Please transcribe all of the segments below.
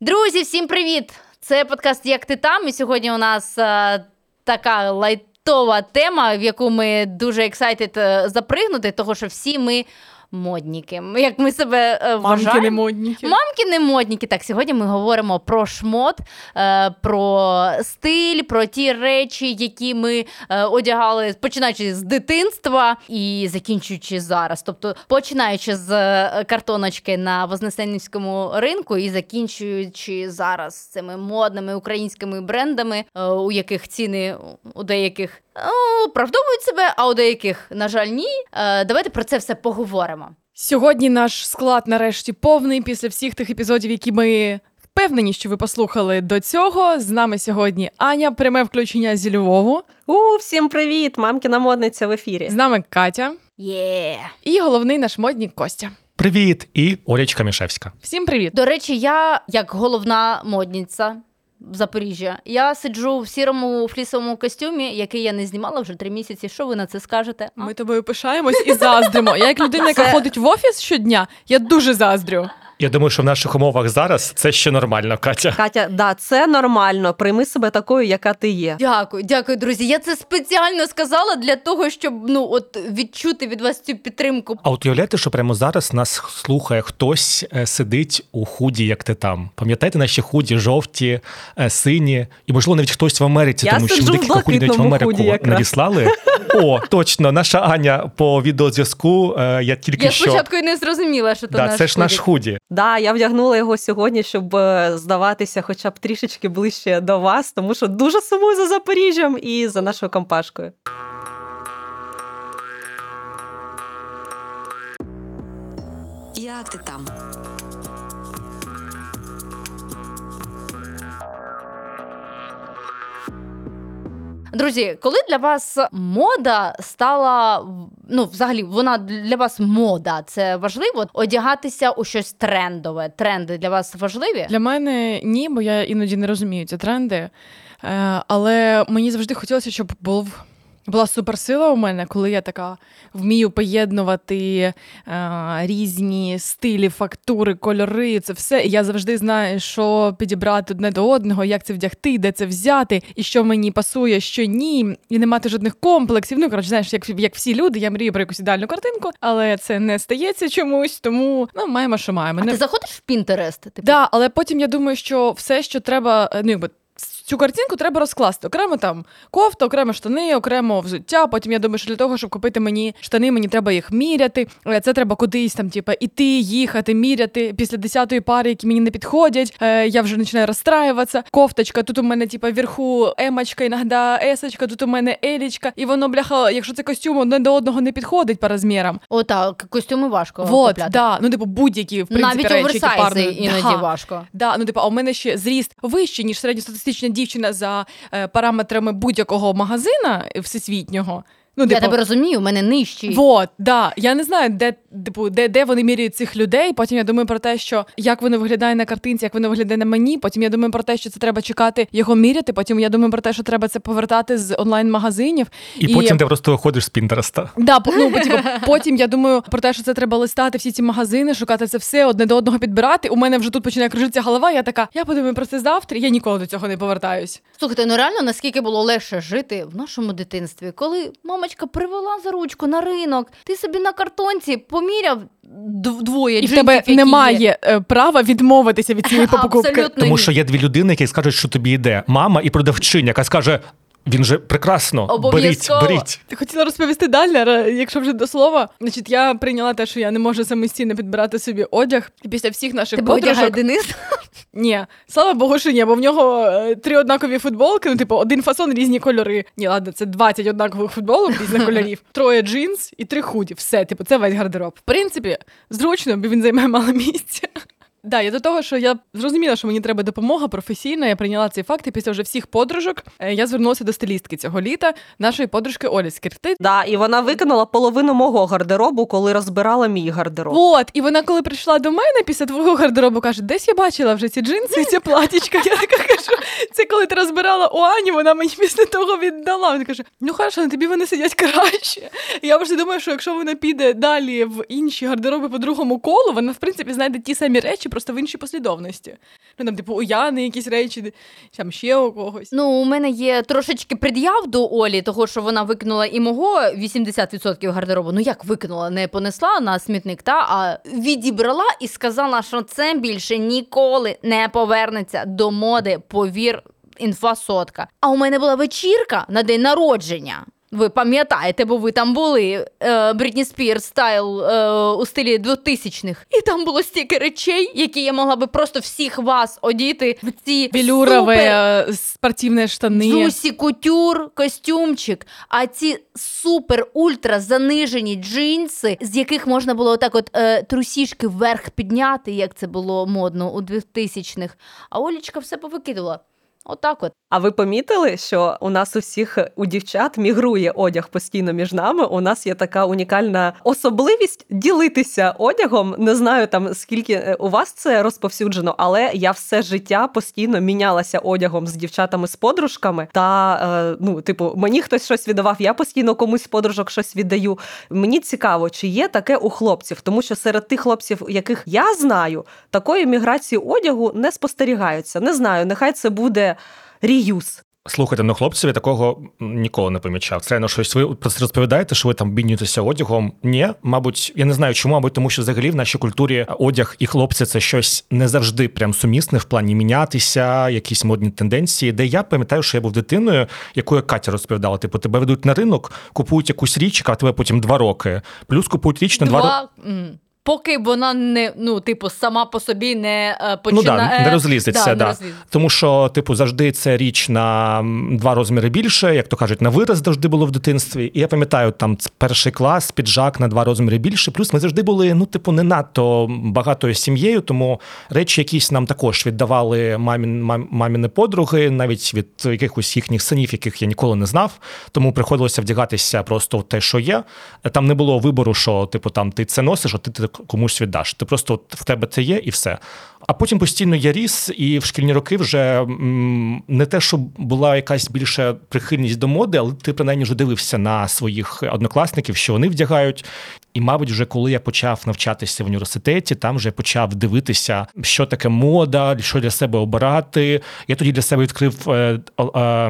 Друзі, всім привіт! Це подкаст Як ти там? І сьогодні у нас а, така лайтова тема, в яку ми дуже ексайтед е, запригнути, того що всі ми модніки. Як ми себе е, вважаємо. Мамки не модніки. Мамки не модніки. Так, сьогодні ми говоримо про шмот, е, про стиль, про ті речі, які ми е, одягали, починаючи з дитинства і закінчуючи зараз. Тобто, починаючи з е, картоночки на Вознесенівському ринку і закінчуючи зараз цими модними українськими брендами, е, у яких ціни у деяких е, оправдовують себе, а у деяких, на жаль, ні. Е, Давайте про це все поговоримо. Сьогодні наш склад нарешті повний після всіх тих епізодів, які ми впевнені, що ви послухали до цього. З нами сьогодні Аня, пряме включення зі Львову. У, всім привіт! Мамкіна модниця в ефірі. З нами Катя Є! і головний наш моднік Костя. Привіт, і Олечка Мішевська. Всім привіт! До речі, я як головна модниця Запоріжжя, я сиджу в сірому флісовому костюмі, який я не знімала вже три місяці. Що ви на це скажете? А? Ми тобою пишаємось і заздримо. Я як людина, яка ходить в офіс щодня, я дуже заздрю. Я думаю, що в наших умовах зараз це ще нормально, Катя. Катя, да, це нормально. Прийми себе такою, яка ти є. Дякую, дякую, друзі. Я це спеціально сказала для того, щоб ну от відчути від вас цю підтримку. А от уявляєте, що прямо зараз нас слухає хтось е, сидить у худі, як ти там. Пам'ятаєте наші худі, жовті, е, сині, і можливо навіть хтось в Америці, Я тому що сиджу ми в декілька худі навіть в блакитному Америку худі якраз. надіслали. О, точно, наша Аня по відеозв'язку. е, Я тільки Я що спочатку і не зрозуміла, що то да, наш це ж наш худі. Да, я вдягнула його сьогодні, щоб е, здаватися хоча б трішечки ближче до вас, тому що дуже сумую за Запоріжжям і за нашою компашкою. Як ти там? Друзі, коли для вас мода стала ну, взагалі, вона для вас мода, це важливо одягатися у щось трендове. Тренди для вас важливі? Для мене ні, бо я іноді не розумію ці тренди. Е, але мені завжди хотілося, щоб був. Була суперсила у мене, коли я така вмію поєднувати е, різні стилі, фактури, кольори. Це все. І я завжди знаю, що підібрати одне до одного, як це вдягти, де це взяти, і що мені пасує, що ні, і не мати жодних комплексів. Ну коротше, знаєш, як, як всі люди, я мрію про якусь ідеальну картинку, але це не стається чомусь, тому ну маємо, що маємо. А Не ти заходиш в Пінтерест? Типу? Да, але потім я думаю, що все, що треба, е, ну якби. Цю картинку треба розкласти. Окремо там кофта, окремо штани, окремо взуття. Потім я думаю, що для того, щоб купити мені штани, мені треба їх міряти. Е, Це треба кудись там, типу, іти, їхати, міряти після десятої пари, які мені не підходять. Е, я вже починаю розстраюватися. Кофточка, тут у мене, типу, вверху емочка, іноді есочка, тут у мене елічка. І воно, бляха, якщо це костюм одне до одного не підходить по розмірам. О, так, костюми важко Вот, купляти. да. Ну, типу, будь-які в принципі Навіть речі, які оверсайзи парно- іноді Да. важко. Да, ну типу, а у мене ще зріст вищий, ніж середньостатистична дівчина за е, параметрами будь-якого магазина всесвітнього. Ну, Я типу, тебе розумію, у мене нижчий. Вот, да. Я не знаю, де, типу, де, де вони міряють цих людей. Потім я думаю про те, що як воно виглядає на картинці, як воно виглядає на мені. Потім я думаю про те, що це треба чекати його міряти. Потім я думаю про те, що треба це повертати з онлайн-магазинів. І, потім ти просто виходиш з Пінтереста. Да, ну, типу, потім я думаю про те, що це треба листати всі ці магазини, шукати це все, одне до одного підбирати. У мене вже тут починає кружитися голова. Я така, я подумаю про це завтра. Я ніколи до цього не повертаюсь. Слухайте, ну реально наскільки було легше жити в нашому дитинстві, коли мамочка привела за ручку на ринок, ти собі на картонці поміряв двоє І в тебе які немає є. е, права відмовитися від цієї покупки. Абсолютно Тому ні. що є дві людини, які скажуть, що тобі йде. Мама і продавчиня, яка скаже: він же прекрасно, беріть, Обов'язково. беріть. Ти хотіла розповісти далі, якщо вже до слова. Значить, я прийняла те, що я не можу самостійно підбирати собі одяг. І після всіх наших Тебе одягає подружок... Денис. Ні, слава Богу, що ні, бо в нього е, три однакові футболки, ну, типу, один фасон, різні кольори. Ні, ладно, це 20 однакових футболок різних кольорів, троє джинс і три худі. Все, типу, це весь гардероб. В принципі, зручно, бо він займає мало місця. Да, я до того, що я зрозуміла, що мені треба допомога професійна. Я прийняла цей факт, і після вже всіх подружок е, я звернулася до стилістки цього літа, нашої подружки Олі Скірти. Да, і вона викинула половину мого гардеробу, коли розбирала мій гардероб. От, і вона, коли прийшла до мене після твого гардеробу, каже: десь я бачила вже ці джинси і ця платічка. Я така кажу, це коли ти розбирала у Ані, вона мені після того віддала. Вона каже: ну хорошо, на тобі вони сидять краще. І я вже думаю, що якщо вона піде далі в інші гардероби по другому колу, вона в принципі знайде ті самі речі, просто в іншій послідовності. Ну там, типу, у Яни якісь речі, там ще у когось. Ну, у мене є трошечки пред'яв до Олі, того що вона викинула і мого 80% гардеробу. Ну як викинула, не понесла на смітник, та а відібрала і сказала, що це більше ніколи не повернеться до моди. Повір, інфа сотка. А у мене була вечірка на день народження. Ви пам'ятаєте, бо ви там були е, Брітні Спірс стайл е, у стилі 2000-х. І там було стільки речей, які я могла би просто всіх вас одіти в ці Білюрове, супер е, спортивні штани. Джусі кутюр, костюмчик, а ці супер ультра занижені джинси, з яких можна було отак от е, трусішки вверх підняти, як це було модно у 2000-х. А Олічка все повикидувала. Отак от. А ви помітили, що у нас у всіх у дівчат мігрує одяг постійно між нами? У нас є така унікальна особливість ділитися одягом. Не знаю там скільки е, у вас це розповсюджено, але я все життя постійно мінялася одягом з дівчатами з подружками. Та е, ну, типу, мені хтось щось віддавав, я постійно комусь з подружок щось віддаю. Мені цікаво, чи є таке у хлопців, тому що серед тих хлопців, яких я знаю, такої міграції одягу не спостерігаються. Не знаю, нехай це буде ріюз. Слухайте, ну хлопців я такого ніколи не помічав. Це ну, щось ви про це розповідаєте, що ви там біднюєтеся одягом. Ні, мабуть, я не знаю чому, мабуть, тому що взагалі в нашій культурі одяг і хлопці це щось не завжди прям сумісне в плані мінятися, якісь модні тенденції. Де я пам'ятаю, що я був дитиною, якою Катя розповідала: типу, тебе ведуть на ринок, купують якусь річ, яка тебе потім два роки, плюс купують річ на два роки. Два, м, поки вона не ну, типу, сама по собі не е, Ну починає. да, не розлізеться, да, да, не розлізеться. тому що, типу, завжди це річ на два розміри більше, як то кажуть, на вираз завжди було в дитинстві. І я пам'ятаю, там перший клас, піджак на два розміри більше. Плюс ми завжди були, ну, типу, не надто багатою сім'єю, тому речі якісь нам також віддавали мамін, мам, маміни подруги, навіть від якихось їхніх синів, яких я ніколи не знав. Тому приходилося вдягатися просто в те, що є. Там не було вибору, що типу там ти це носиш, а ти, ти комусь віддаш. Ти просто от в тебе це є і все. А потім постійно я ріс, і в шкільні роки вже м, не те, що була якась більша прихильність до моди, але ти принаймні вже дивився на своїх однокласників, що вони вдягають. І, мабуть, вже коли я почав навчатися в університеті, там вже почав дивитися, що таке мода, що для себе обирати. Я тоді для себе відкрив е, е,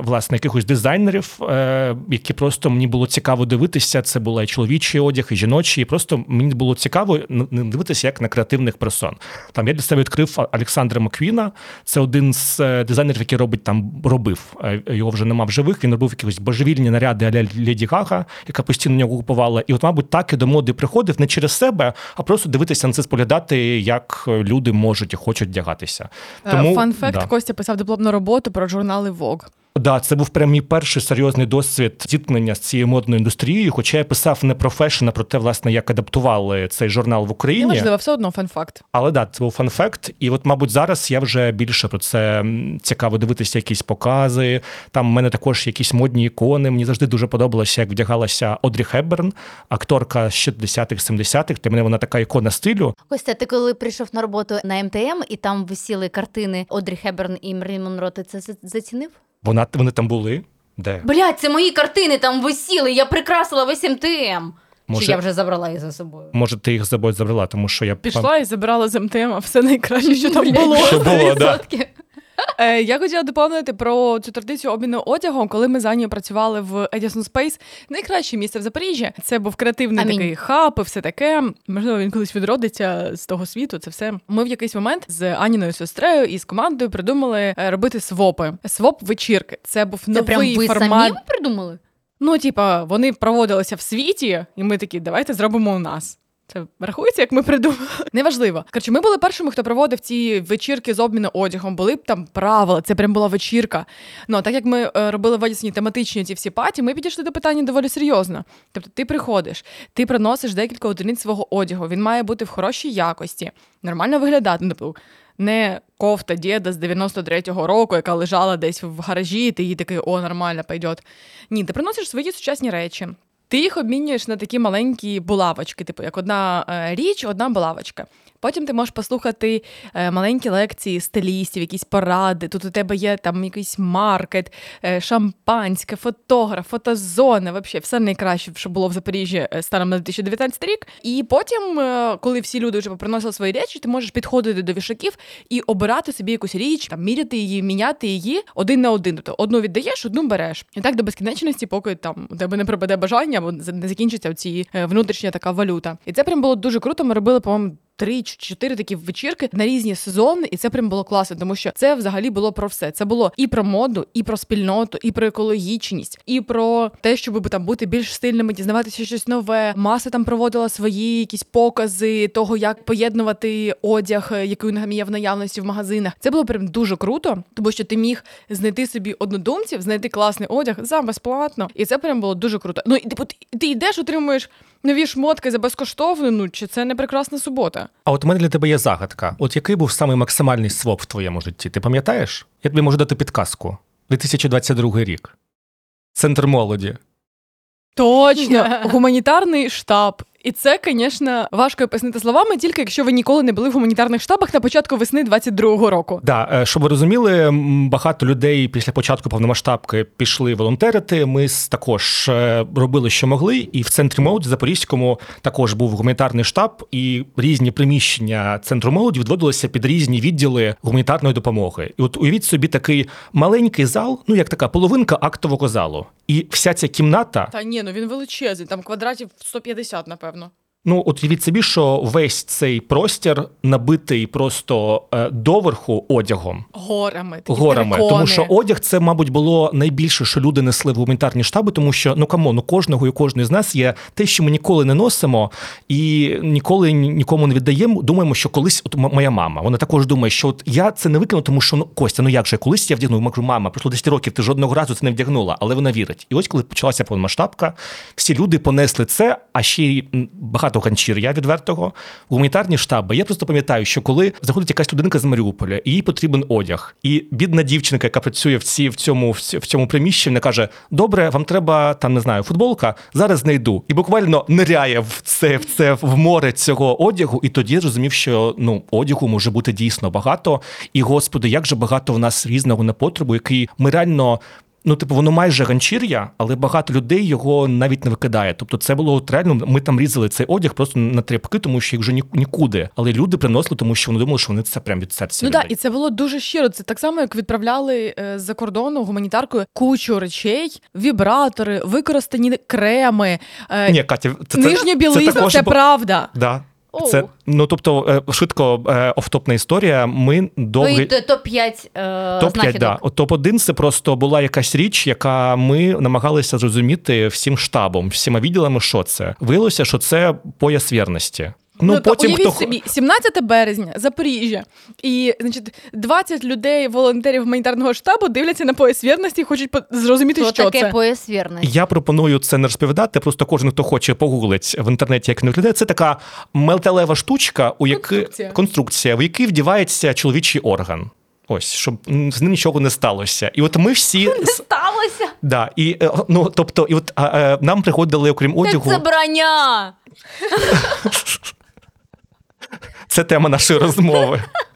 власне якихось дизайнерів, е, які просто мені було цікаво дивитися. Це була і чоловічий одяг, і жіночий. І просто мені було цікаво дивитися як на креативних персон. Там я для себе відкрив Олександра Маквіна. Це один з е, дизайнерів, який робить там робив. е, Його вже нема в живих. Він робив якісь божевільні наряди аля Гага, яка постійно нього купувала. І от, мабуть, так і до моди приходив не через себе, а просто дивитися на це, споглядати, як люди можуть і хочуть вдягатися. Тому, Fun fact, да. Костя писав дипломну роботу про журнали Vogue. Да, це був прям мій перший серйозний досвід зіткнення з цією модною індустрією. Хоча я писав не про fashion, а про те, власне, як адаптували цей журнал в Україні. Неважливо, все одно fun fact. Але да, це був fun fact. І от, мабуть, зараз я вже більше про це цікаво дивитися, якісь покази. Там в мене також якісь модні ікони. Мені завжди дуже подобалося, як вдягалася Одрі Хепберн, акторка з 60-х, 70-х. Для мене вона така ікона стилю. Костя, ти коли прийшов на роботу на МТМ і там висіли картини Одрі Хеберн і Мерлін Монро, ти це зацінив? Вона вони там були. Де? Блядь, це мої картини там висіли, я прикрасила весь МТМ. Може- Чи я вже забрала їх за собою? Може, ти їх з собою забрала, тому що я Пішла і забрала з МТМ, а все найкраще, що там було. Що було, да. 100%. Е, я хотіла доповнити про цю традицію обміну одягом, коли ми з Анією працювали в Edison Space. Найкраще місце в Запоріжжі. Це був креативний Амінь. такий хаб і все таке. Можливо, він колись відродиться з того світу. Це все. Ми в якийсь момент з Аніною сестрою і з командою придумали е, робити свопи. Своп вечірки. Це був Це прям ви формат. самі придумали? Ну, типа, вони проводилися в світі, і ми такі, давайте зробимо у нас. Це рахується, як ми придумали. Неважливо. Коротше, ми були першими, хто проводив ці вечірки з обміну одягом. Були б там правила, це прям була вечірка. Ну так як ми е, робили в Одісні тематичні ці всі паті, ми підійшли до питання доволі серйозно. Тобто, ти приходиш, ти приносиш декілька одиниць свого одягу. Він має бути в хорошій якості, нормально виглядати. Ну, Тобто, не кофта діда з 93-го року, яка лежала десь в гаражі, і ти їй такий, о, нормально, пойдет. Ні, ти приносиш свої сучасні речі. Ти їх обмінюєш на такі маленькі булавочки, типу як одна е, річ, одна булавочка. Потім ти можеш послухати е, маленькі лекції стилістів, якісь поради. Тут у тебе є там якийсь маркет, е, шампанське, фотограф, фотозона. Взагалі, все найкраще, що було в Запоріжжі е, станом на 2019 рік. І потім, коли всі люди вже приносили свої речі, ти можеш підходити до вішаків і обирати собі якусь річ, там міряти її, міняти її один на один. Тобто одну віддаєш, одну береш. І так до безкінечності, поки там у тебе не пропаде бажання, або не закінчиться ці внутрішня така валюта. І це прям було дуже круто. Ми робили, по-моєму, три чи чотири такі вечірки на різні сезони, і це прям було класно, тому що це взагалі було про все. Це було і про моду, і про спільноту, і про екологічність, і про те, щоб там бути більш стильними, дізнаватися щось нове. Маса там проводила свої якісь покази того, як поєднувати одяг, е, який у них є в наявності в магазинах. Це було прям дуже круто, тому що ти міг знайти собі однодумців, знайти класний одяг за безплатно, і це прям було дуже круто. Ну і типу, ти йдеш, отримуєш нові шмотки за безкоштовно. Ну чи це не прекрасна субота? А от у мене для тебе є загадка. От який був самий максимальний своп в твоєму житті? Ти пам'ятаєш? Я тобі можу дати підказку. 2022 рік. Центр молоді. Точно, гуманітарний штаб. І це, звісно, важко пояснити словами, тільки якщо ви ніколи не були в гуманітарних штабах на початку весни 22-го року. Да, е, щоб ви розуміли, багато людей після початку повномасштабки пішли волонтерити. Ми також е, робили, що могли, і в центрі молоді Запорізькому також був гуманітарний штаб, і різні приміщення центру молоді відводилися під різні відділи гуманітарної допомоги. І от уявіть собі такий маленький зал, ну як така половинка актового залу, і вся ця кімната. Та ні, ну він величезний, там квадратів 150, напевно гарно. Ну, от уявіть собі, що весь цей простір набитий просто е, доверху одягом. Горами. Такі Горами. терикони. Тому що одяг це, мабуть, було найбільше, що люди несли в гуманітарні штаби, тому що ну камо, ну кожного і кожної з нас є те, що ми ніколи не носимо і ніколи нікому не віддаємо. Думаємо, що колись от моя мама. Вона також думає, що от я це не викину, тому що ну Костя, ну як же колись я вдягнув? Кажу, мама, пройшло 10 років, ти жодного разу це не вдягнула, але вона вірить. І ось коли почалася повномасштабка, всі люди понесли це, а ще й багато ганчір'я відвертого, гуманітарні штаби. Я просто пам'ятаю, що коли заходить якась людинка з Маріуполя, і їй потрібен одяг, і бідна дівчинка, яка працює в ці в цьому в цьому приміщенні, каже: Добре, вам треба там не знаю, футболка. Зараз знайду. І буквально ниряє в це в це в море цього одягу. І тоді зрозумів, що ну одягу може бути дійсно багато. І господи, як же багато в нас різного непотребу, який ми реально ну, типу, воно майже ганчір'я, але багато людей його навіть не викидає. Тобто, це було от реально. Ми там різали цей одяг просто на тряпки, тому що їх вже нікуди. Але люди приносили, тому що вони думали, що вони це прям від серця. Ну так, і це було дуже щиро. Це так само, як відправляли е, з-за кордону гуманітаркою кучу речей, вібратори, використані креми, е, Ні, Катя, це, нижня білизна, це, це правда. Да. Це ну тобто е, швидко е, офтопна історія. Ми довгий... топ 5 е, топ 5 да. топ 1 це просто була якась річ, яка ми намагалися зрозуміти всім штабом, всіма відділами, що це виявилося, що це пояс вірності. Ну, ну потім уявіть хто... собі 17 березня, Запоріжжя, і значить 20 людей, волонтерів гуманітарного штабу дивляться на пояс вірності і хочуть зрозуміти, що, що таке це. пояс вірності. Я пропоную це не розповідати. Просто кожен, хто хоче погуглить в інтернеті, як не виглядає. Це така металева штучка, у якій конструкція. конструкція, в якій вдівається чоловічий орган. Ось, щоб з ним нічого не сталося. І от ми всі не сталося. Да, і е, ну тобто, і от а, а, е, нам приходили, окрім одягу. Це броня. Це тема нашої розмови.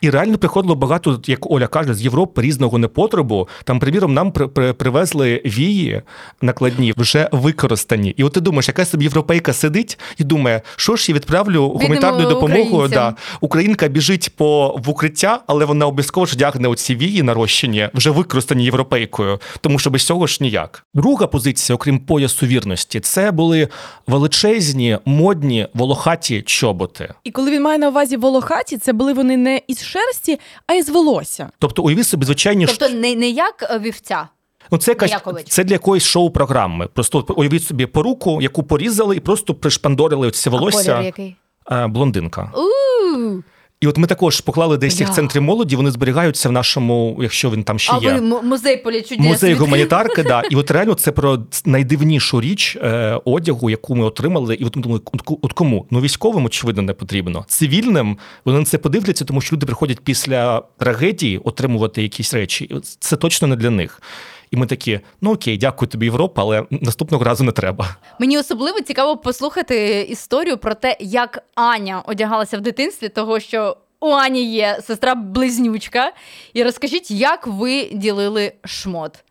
І реально приходило багато, як Оля каже, з Європи різного непотребу. Там, приміром, нам при, при, привезли вії накладні, вже використані. І от ти думаєш, яка собі європейка сидить і думає, що ж я відправлю гуманітарною допомогою. Да. Українка біжить по в укриття, але вона обов'язково ж вдягне оці вії нарощені, вже використані європейкою, тому що без цього ж ніяк. Друга позиція, окрім поясу вірності, це були величезні, модні волохаті чоботи. І коли він має на увазі волохаті, це були вони не із шерсті, а із волосся. Тобто, уявіть собі, звичайні Тобто не, не як е, вівця. Ну, це якась це для якоїсь шоу-програми. Просто уявіть собі поруку, яку порізали, і просто пришпандорили ці волосся. А який? Е, блондинка. У-у-у. І от ми також поклали десь їх в центрі молоді. Вони зберігаються в нашому, якщо він там ще а є. ви музей полі чудес Музей гуманітарки, да. І от реально це про найдивнішу річ е, одягу, яку ми отримали. І от ми думали, от, от кому? Ну військовим, очевидно, не потрібно. Цивільним вони на це подивляться, тому що люди приходять після трагедії отримувати якісь речі. Це точно не для них. І ми такі: ну окей, дякую тобі, Європа, але наступного разу не треба. Мені особливо цікаво послухати історію про те, як Аня одягалася в дитинстві, того що у Ані є сестра близнючка. І розкажіть, як ви ділили шмот.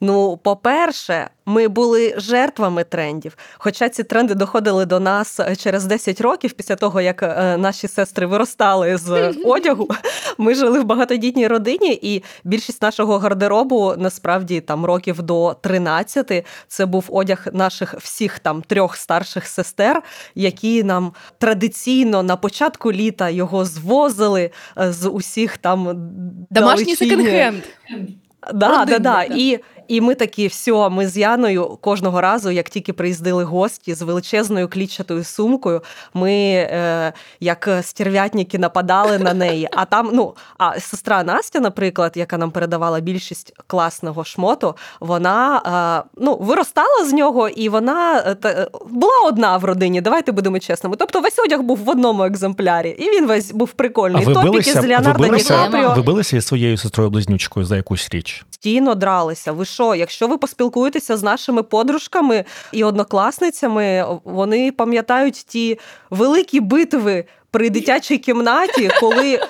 Ну, по-перше, ми були жертвами трендів. Хоча ці тренди доходили до нас е, через 10 років після того, як е, наші сестри виростали з одягу. Ми жили в багатодітній родині, і більшість нашого гардеробу насправді там років до 13 це був одяг наших всіх там трьох старших сестер, які нам традиційно на початку літа його звозили е, з усіх там Домашній секонд-хенд. Да, да, да. да. І, і ми такі, все, ми з Яною кожного разу, як тільки приїздили гості з величезною клітчатою сумкою, ми е, як стерв'ятники нападали на неї. А там, ну, а сестра Настя, наприклад, яка нам передавала більшість класного шмоту, вона е, ну, виростала з нього, і вона е, була одна в родині. Давайте будемо чесними. Тобто весь одяг був в одному екземплярі, і він весь був прикольний. А ви Топіки билися, з Леонардо Ді Капріо. ви билися зі своєю сестрою близнючкою за якусь річ. постійно дралися. Ви що? Якщо ви поспілкуєтеся з нашими подружками і однокласницями, вони пам'ятають ті великі битви при дитячій кімнаті, коли.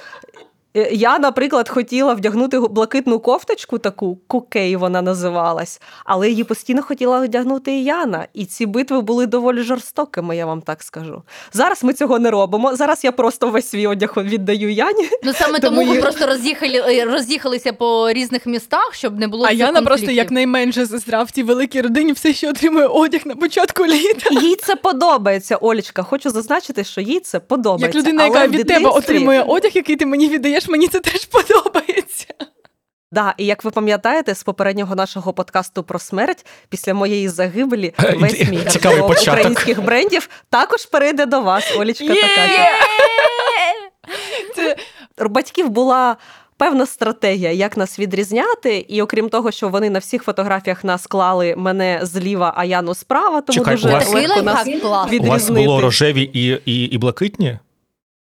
Е, Я, наприклад, хотіла вдягнути блакитну кофточку, таку кукей вона називалась, але її постійно хотіла вдягнути і Яна. І ці битви були доволі жорстокими, я вам так скажу. Зараз ми цього не робимо. Зараз я просто весь свій одяг віддаю Яні. Ну саме Тому тому ви просто роз'їхали, роз'їхалися по різних містах, щоб не було А Яна просто конфліктів. як найменша сестра в тій великій родині все ще отримує одяг на початку літа. Їй це подобається, Олічка. Хочу зазначити, що їй це подобається. Як людина, яка від тебе отримує одяг, який ти мені віддаєш, мені це теж подобається. Да, і як ви пам'ятаєте з попереднього нашого подкасту про смерть, після моєї загибелі Е, весь мій цікавий початок. українських брендів також перейде до вас. Олічка така. Це У батьків була. Певна стратегія, як нас відрізняти, і окрім того, що вони на всіх фотографіях нас клали мене зліва, а Яну справа, тому Чекай, дуже у вас- легко нас лайфхак клас. від- У вас було рожеві і, і, і блакитні?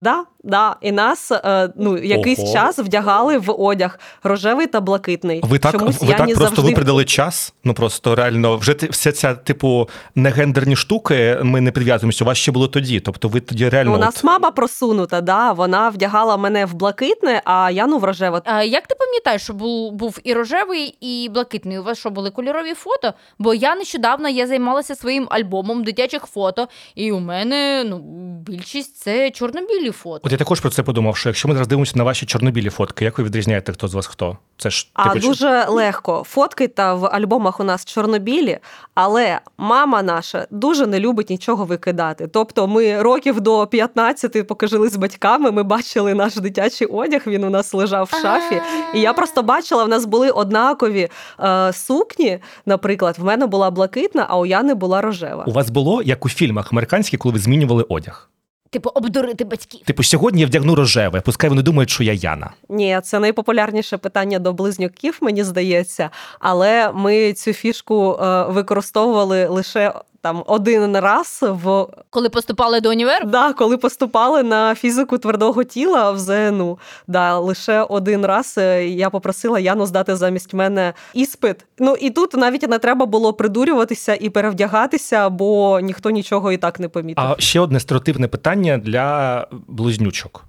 Да, да. І нас е, ну, якийсь Ого. час вдягали в одяг рожевий та блакитний. Ви так, Чомусь ви Яні так просто завжди... випередили час. Ну просто реально, вже вся ця, типу, негендерні штуки, ми не прив'язуємося. У вас ще було тоді. Тобто ви тоді реально. Ну, у от- нас мама просунута, да, вона вдягала мене в блакитне, а Яну в рожеве. А як ти пам'ятаєш, що був, був і рожевий, і блакитний? У вас що були кольорові фото? Бо я нещодавно я займалася своїм альбомом дитячих фото, і у мене ну більшість це чорно-білі фото. Я також про це подумав, що якщо ми зараз дивимося на ваші чорнобілі фотки, як ви відрізняєте, хто з вас хто? Це ж А типу, дуже легко. Фотки та в альбомах у нас чорнобілі, але мама наша дуже не любить нічого викидати. Тобто, ми років до 15, поки жили з батьками, ми бачили наш дитячий одяг. Він у нас лежав в шафі. І я просто бачила, в нас були однакові е, сукні. Наприклад, в мене була блакитна, а у Яни була рожева. у вас було як у фільмах американських, коли ви змінювали одяг. Типу, обдурити батьків. Типу, сьогодні я вдягну рожеве, пускай вони думають, що я Яна. Ні, це найпопулярніше питання до близнюків, мені здається. Але ми цю фішку е, використовували лише там один раз в Коли поступали до універу, да, коли поступали на фізику твердого тіла в ЗНУ. Да, лише один раз е, я попросила Яну здати замість мене іспит. Ну і тут навіть не треба було придурюватися і перевдягатися, бо ніхто нічого і так не помітив. А ще одне стереотипне питання для близнючок.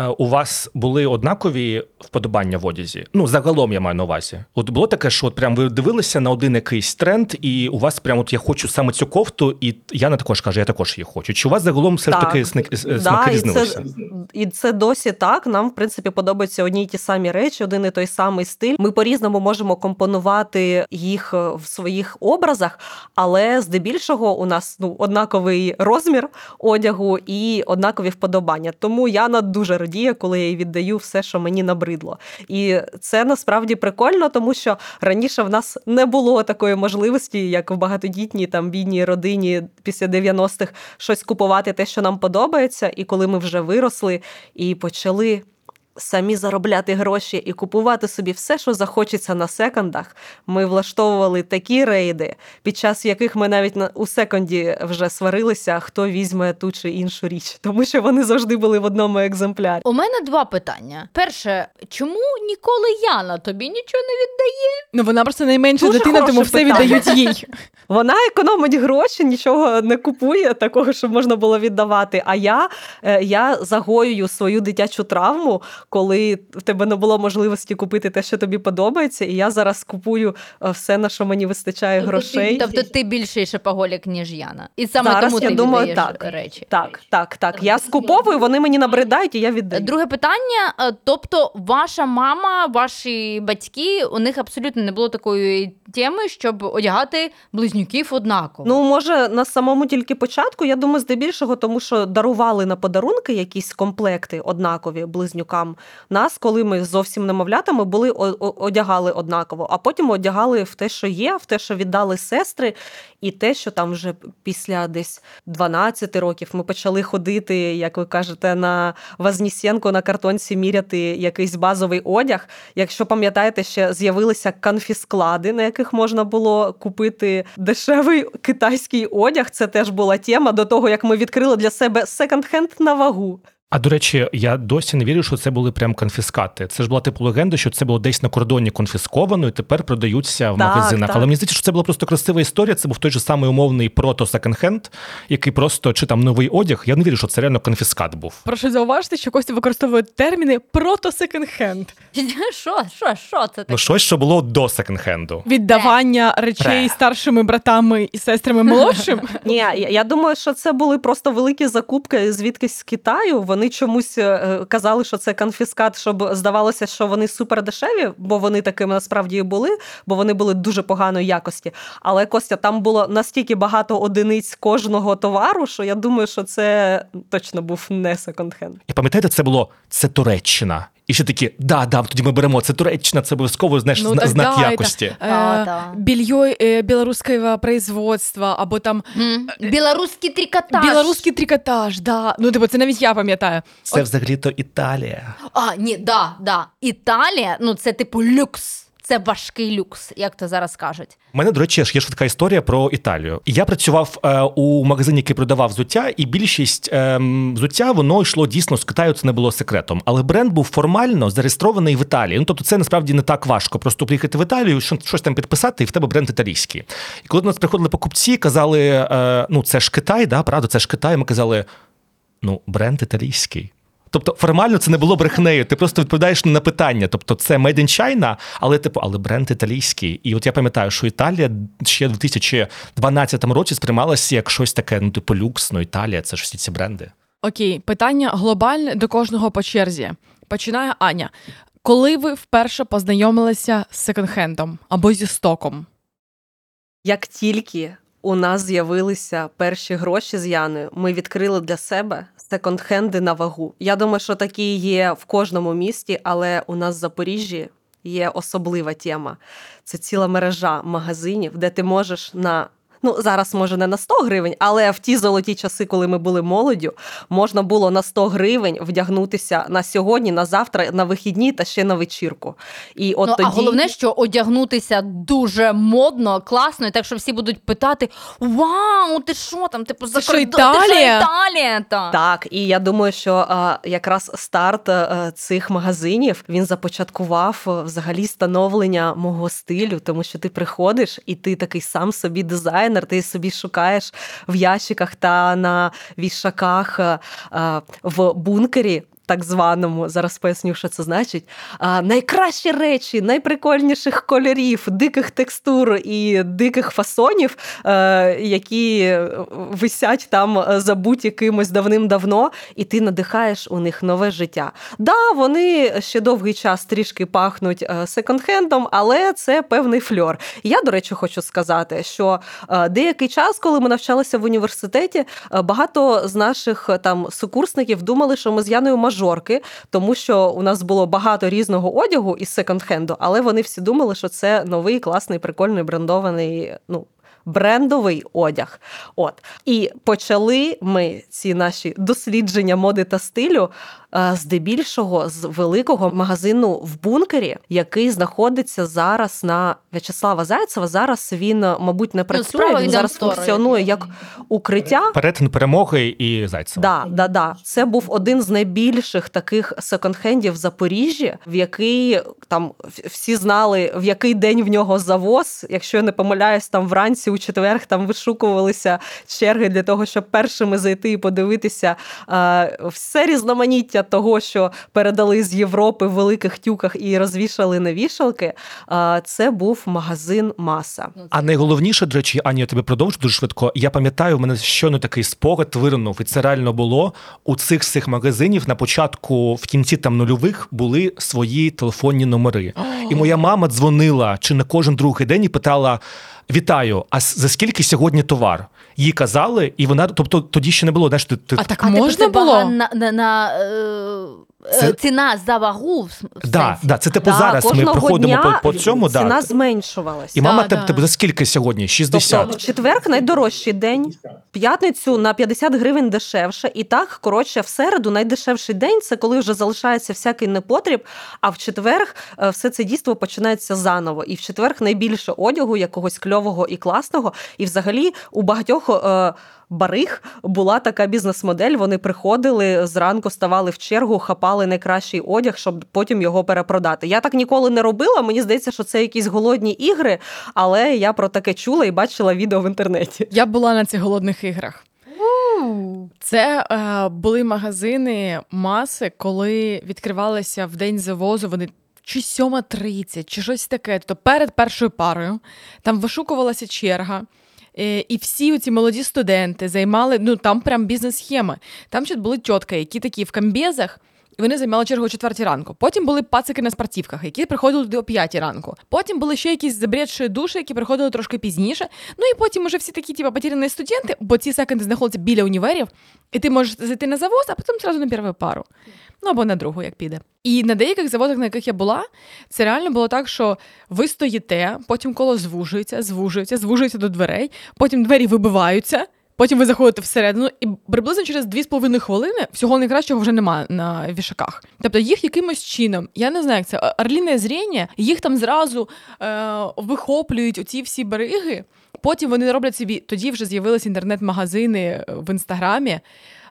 Е, У вас були однакові вподобання в одязі? Ну, загалом я маю на увазі. От було таке, що от прям ви дивилися на один якийсь тренд, і у вас прям от я хочу саме цю кофту, і Яна також каже, я також її хочу. Чи у вас загалом все ж таки сник- е, Да, смаки і різнилися? це, і це досі так. Нам, в принципі, подобаються одні й ті самі речі, один і той самий стиль. Ми по-різному можемо компонувати їх е, в своїх образах, але здебільшого у нас ну, однаковий розмір одягу і однакові вподобання. Тому Яна дуже радіє, коли я їй віддаю все, що мені набридло. І це насправді прикольно, тому що раніше в нас не було такої можливості, як в багатодітній там бідній родині після 90-х щось купувати те, що нам подобається. І коли ми вже виросли і почали самі заробляти гроші і купувати собі все, що захочеться на секондах. Ми влаштовували такі рейди, під час яких ми навіть на у секонді вже сварилися, хто візьме ту чи іншу річ, тому що вони завжди були в одному екземплярі. У мене два питання. Перше, чому ніколи Яна тобі нічого не віддає? Ну вона просто найменша Дуже дитина, тому все питання. віддають їй. Вона економить гроші, нічого не купує, такого, щоб можна було віддавати. А я, е, я загоюю свою дитячу травму, коли в тебе не було можливості купити те, що тобі подобається. І я зараз купую е, все, на що мені вистачає грошей. Тобто ти більший шопоголік, ніж Яна. І саме Зараз тому я ти думаю, віддаєш так. речі. Так, так, так. Я скуповую, вони мені набридають, і я віддаю. Друге питання: е, тобто, ваша мама, ваші батьки, у них абсолютно не було такої теми, щоб одягати близнюків однаково. Ну, може, на самому тільки початку, я думаю, здебільшого, тому що дарували на подарунки якісь комплекти однакові близнюкам. Нас, коли ми зовсім немовлятами були, одягали однаково, а потім одягали в те, що є, в те, що віддали сестри, і те, що там вже після десь 12 років ми почали ходити, як ви кажете, на Вознесенку на картонці міряти якийсь базовий одяг. Якщо пам'ятаєте, ще з'явилися конфісклади, на яких можна було купити дешевий китайський одяг. Це теж була тема до того, як ми відкрили для себе секонд-хенд на вагу. А до речі, я досі не вірю, що це були прям конфіскати. Це ж була типу легенда, що це було десь на кордоні конфісковано і тепер продаються в Так, магазинах. так. Але мені здається, що це була просто красива історія. Це був той же самий умовний прото секонд-хенд, який просто чи там новий одяг. Я не вірю, що це реально конфіскат був. Прошу зауважити, що Костя використовує терміни прото секонд-хенд. Що, що, що це таке? Ну щось, що було до секонд-хенду. Віддавання речей старшими братами і сестрами молодшим. Ні, я, я думаю, що це були просто великі закупки звідкись з Китаю. Вони чомусь е, казали, що це конфіскат, щоб здавалося, що вони супердешеві, бо вони такими насправді і були, бо вони були дуже поганої якості. Але Костя, там було настільки багато одиниць кожного товару, що я думаю, що це точно був не секонд-хенд. І пам'ятаєте, це було це Туреччина. І ще такі, да, да, тоді ми беремо це Туреччина, це обов'язково знаєш, Ну, так знак да, якості. Е, А, да. Більйо е, білоруського производства, або там mm. Білоруський трикотаж. білоруський трикотаж. Да. Ну, типу, це навіть я пам'ятаю. Це взагалі-то Італія. А, ні, да, да. Італія, ну це типу люкс. Це важкий люкс, як то зараз кажуть. У мене, до речі, є така історія про Італію. Я працював е, у магазині, який продавав взуття, і більшість е, взуття воно йшло дійсно з Китаю, це не було секретом. Але бренд був формально зареєстрований в Італії. Ну тобто, це насправді не так важко. Просто приїхати в Італію, що- щось там підписати, і в тебе бренд італійський. І коли до нас приходили покупці, казали: е, ну це ж Китай, да, правда, це ж Китай. Ми казали, ну, бренд італійський. Тобто формально це не було брехнею. Ти просто відповідаєш на питання. Тобто це Made in China, але типу, але бренд італійський. І от я пам'ятаю, що Італія ще в 2012 році сприймалася як щось таке, ну типу люкс, ну Італія, це ж всі ці бренди. Окей, питання глобальне до кожного по черзі. Починає Аня. Коли ви вперше познайомилися з секонд-хендом або зі стоком? Як тільки у нас з'явилися перші гроші з Яною, ми відкрили для себе секонд-хенди на вагу. Я думаю, що такі є в кожному місті, але у нас в Запоріжжі є особлива тема. Це ціла мережа магазинів, де ти можеш на. Ну, зараз може не на 100 гривень, але в ті золоті часи, коли ми були молоддю, можна було на 100 гривень вдягнутися на сьогодні, на завтра, на вихідні та ще на вечірку. І от ну, тоді... А головне, що одягнутися дуже модно, класно, і так що всі будуть питати: Вау, ти що там? Типу, за що, Італія?» Італія та. Так, і я думаю, що а, якраз старт е, цих магазинів він започаткував е, взагалі становлення мого стилю, тому що ти приходиш і ти такий сам собі дизайнер, ти собі шукаєш в ящиках та на вішаках е, е, в бункері. Так званому, зараз поясню, що це значить. Найкращі речі, найприкольніших кольорів, диких текстур і диких фасонів, е, які висять там е, забуті кимось давним-давно, і ти надихаєш у них нове життя. Да, вони ще довгий час трішки пахнуть е, секонд-хендом, але це певний фльор. Я, до речі, хочу сказати, що деякий час, коли ми навчалися в університеті, багато з наших там сукурсників думали, що ми з Яною мажорки, тому що у нас було багато різного одягу із секонд-хенду, але вони всі думали, що це новий класний, прикольний брендований. Ну, брендовий одяг. От і почали ми ці наші дослідження моди та стилю. е, Здебільшого з великого магазину в бункері, який знаходиться зараз на В'ячеслава Зайцева. Зараз він, е, мабуть, не працює. він зараз функціонує як укриття. Перетин перемоги і Зайцева. Да, да, да. Це був один з найбільших таких секонд-хендів в Запоріжжі, в який там всі знали, в який день в нього завоз. Якщо я не помиляюсь, там вранці у четверг там вишукувалися черги для того, щоб першими зайти і подивитися е, все різноманіття того, що передали з Європи в великих тюках і розвішали на вішалки. Е, це був магазин Маса. А найголовніше, до речі, Ані, я тебе продовжу дуже швидко. Я пам'ятаю, в мене щойно такий спогад виринув, і це реально було у цих всіх магазинів на початку, в кінці там нульових були свої телефонні номери. І моя мама дзвонила чи не кожен другий день і питала: Вітаю, а за скільки сьогодні товар? Їй казали, і вона, тобто тоді ще не було. Знаєш, ти, ти А так А типу, можна це було? бага на, на, на е, Це- е, ціна за вагу в, с- в да, да, це типу Да, зараз ми проходимо дня по, по цьому. ціна Да. зменшувалася. І мама Да, тебе, да. за скільки сьогодні? 60. Тобто четверг найдорожчий день, п'ятницю на 50 гривень дешевше. І так, коротше, в середу найдешевший день це коли вже залишається всякий непотріб. А в четверг е, все це дійство починається заново. І в четверг найбільше одягу, якогось кльового і класного. І взагалі у багатьох. Е, Бариг була така бізнес-модель. Вони приходили зранку, ставали в чергу, хапали найкращий одяг, щоб потім його перепродати. Я так ніколи не робила. Мені здається, що це якісь голодні ігри, але я про таке чула і бачила відео в інтернеті. Я була на цих голодних іграх. Це е, були магазини маси, коли відкривалися в день завозу. Вони чи 7.30, чи щось таке. Тобто перед першою парою там вишукувалася черга. Е, І всі ці молоді студенти займали, ну там прям бізнес-схема. Там ще були тітки, які такі в камбезах, вони займали чергу о 4 ранку. Потім були пацики на спортивках, які приходили туди о 5 ранку. Потім були ще якісь забрідші душі, які приходили трошки пізніше. Ну і потім уже всі такі, типу, потеряні студенти, бо ці секонди знаходяться біля універів, і ти можеш зайти на завоз, а потім зразу на першу пару. Ну або на другу, як піде. І на деяких заводах, на яких я була, це реально було так, що ви стоїте, потім коло звужується, звужується, звужується до дверей, потім двері вибиваються. Потім ви заходите всередину, і приблизно через 2,5 хвилини всього найкращого вже немає на вішаках. Тобто їх якимось чином, я не знаю, як це орліне зріння, їх там зразу е, вихоплюють оці всі береги. Потім вони роблять собі, тоді вже з'явилися інтернет-магазини е, в інстаграмі.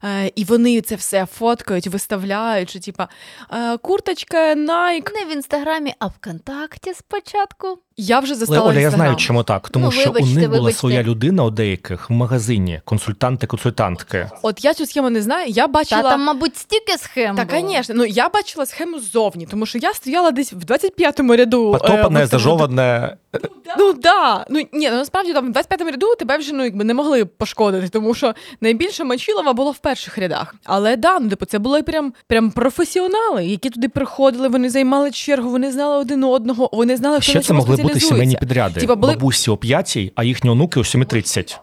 Е, і вони це все фоткають, виставляють, що типа е, курточка Nike. Не в інстаграмі, а ВКонтакті спочатку. Я вже Але застала Оля, я знаю, чому так. Тому Ну, що вибачте, у них була вибачте. своя людина у деяких в магазині, консультанти-консультантки. От я цю схему не знаю. Я Та там, мабуть, стільки схем. Та, звісно, ну я бачила схему ззовні, тому що я стояла десь в 25-му ряду. е, Потопане, в- зажоване. Ну да. Ну ні, ну насправді там в 25-му ряду тебе вже ну якби не могли пошкодити, тому що найбільше Мочилова було в перших рядах. Але да, ну типу, це були прям прям професіонали, які туди приходили, вони займали чергу, вони знали один одного, вони знали, хто Ще на це могли бути сімейні підряди. Типа були Бабусі о 5, а їхні онуки о 7.30.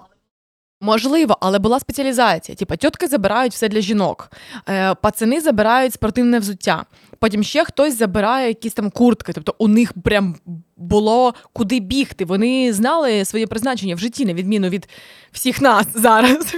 Можливо, але була спеціалізація. Типа тітки забирають все для жінок, е, пацани забирають спортивне взуття. Потім ще хтось забирає якісь там куртки. Тобто у них прям було куди бігти. Вони знали своє призначення в житті, на відміну від всіх нас зараз.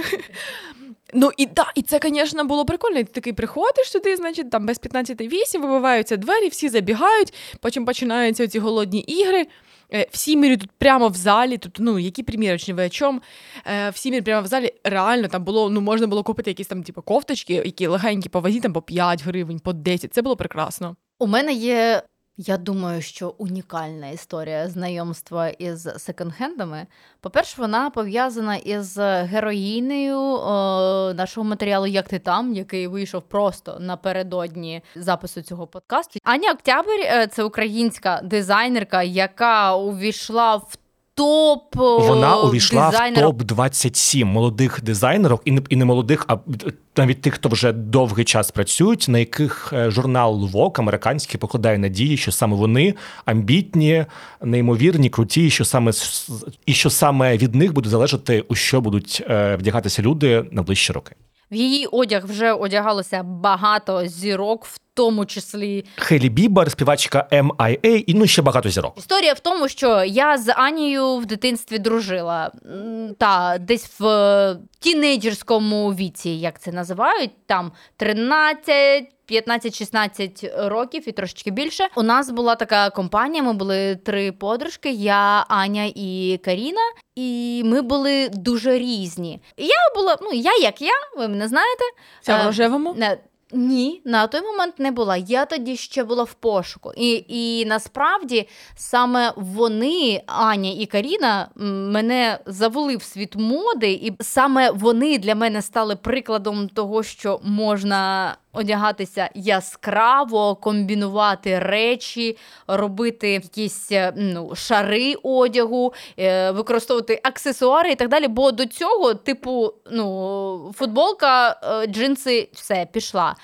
Ну і да, і це, звісно, було прикольно. І Ти такий приходиш сюди, значить, там без 15.08 вибиваються двері, всі забігають, потім починаються ці голодні ігри. Е, Всі міряють тут прямо в залі. Тут ну які примірочні ви о чому? Е, Всі міряють прямо в залі. Реально там було, ну можна було купити якісь там, типу, кофточки, які легенькі по вазі, там по 5 гривень, по 10. Це було прекрасно. У мене є, я думаю, що унікальна історія знайомства із секонд-хендами. По-перше, вона пов'язана із героїнею о, нашого матеріалу Як ти там, який вийшов просто напередодні запису цього подкасту. Аня Октябрь е, це українська дизайнерка, яка увійшла в топ. Вона увійшла дизайнерок в топ 27 молодих дизайнерок, і не і не молодих, а навіть тих, хто вже довгий час працюють, на яких е, журнал Vogue американський покладає надії, що саме вони амбітні, неймовірні, круті, і що саме і що саме від них буде залежати, у що будуть е, вдягатися люди на ближчі роки. В її одяг вже одягалося багато зірок в тому числі. Хелі Бібер, співачка MIA і ну ще багато зірок. Історія в тому, що я з Анією в дитинстві дружила. Та десь в е, тінейджерському віці, як це називають, там 13. 15-16 років і трошечки більше. У нас була така компанія. Ми були три подружки: я, Аня і Каріна. І ми були дуже різні. Я була, ну я як я, ви мене знаєте. Ця в рожевому? Ні, на той момент не була. Я тоді ще була в пошуку. І, і насправді саме вони, Аня і Каріна, мене завели в світ моди, і саме вони для мене стали прикладом того, що можна одягатися яскраво, комбінувати речі, робити якісь е, ну, шари одягу, е, використовувати аксесуари і так далі. Бо до цього, типу, ну, футболка, е, джинси, все, пішла.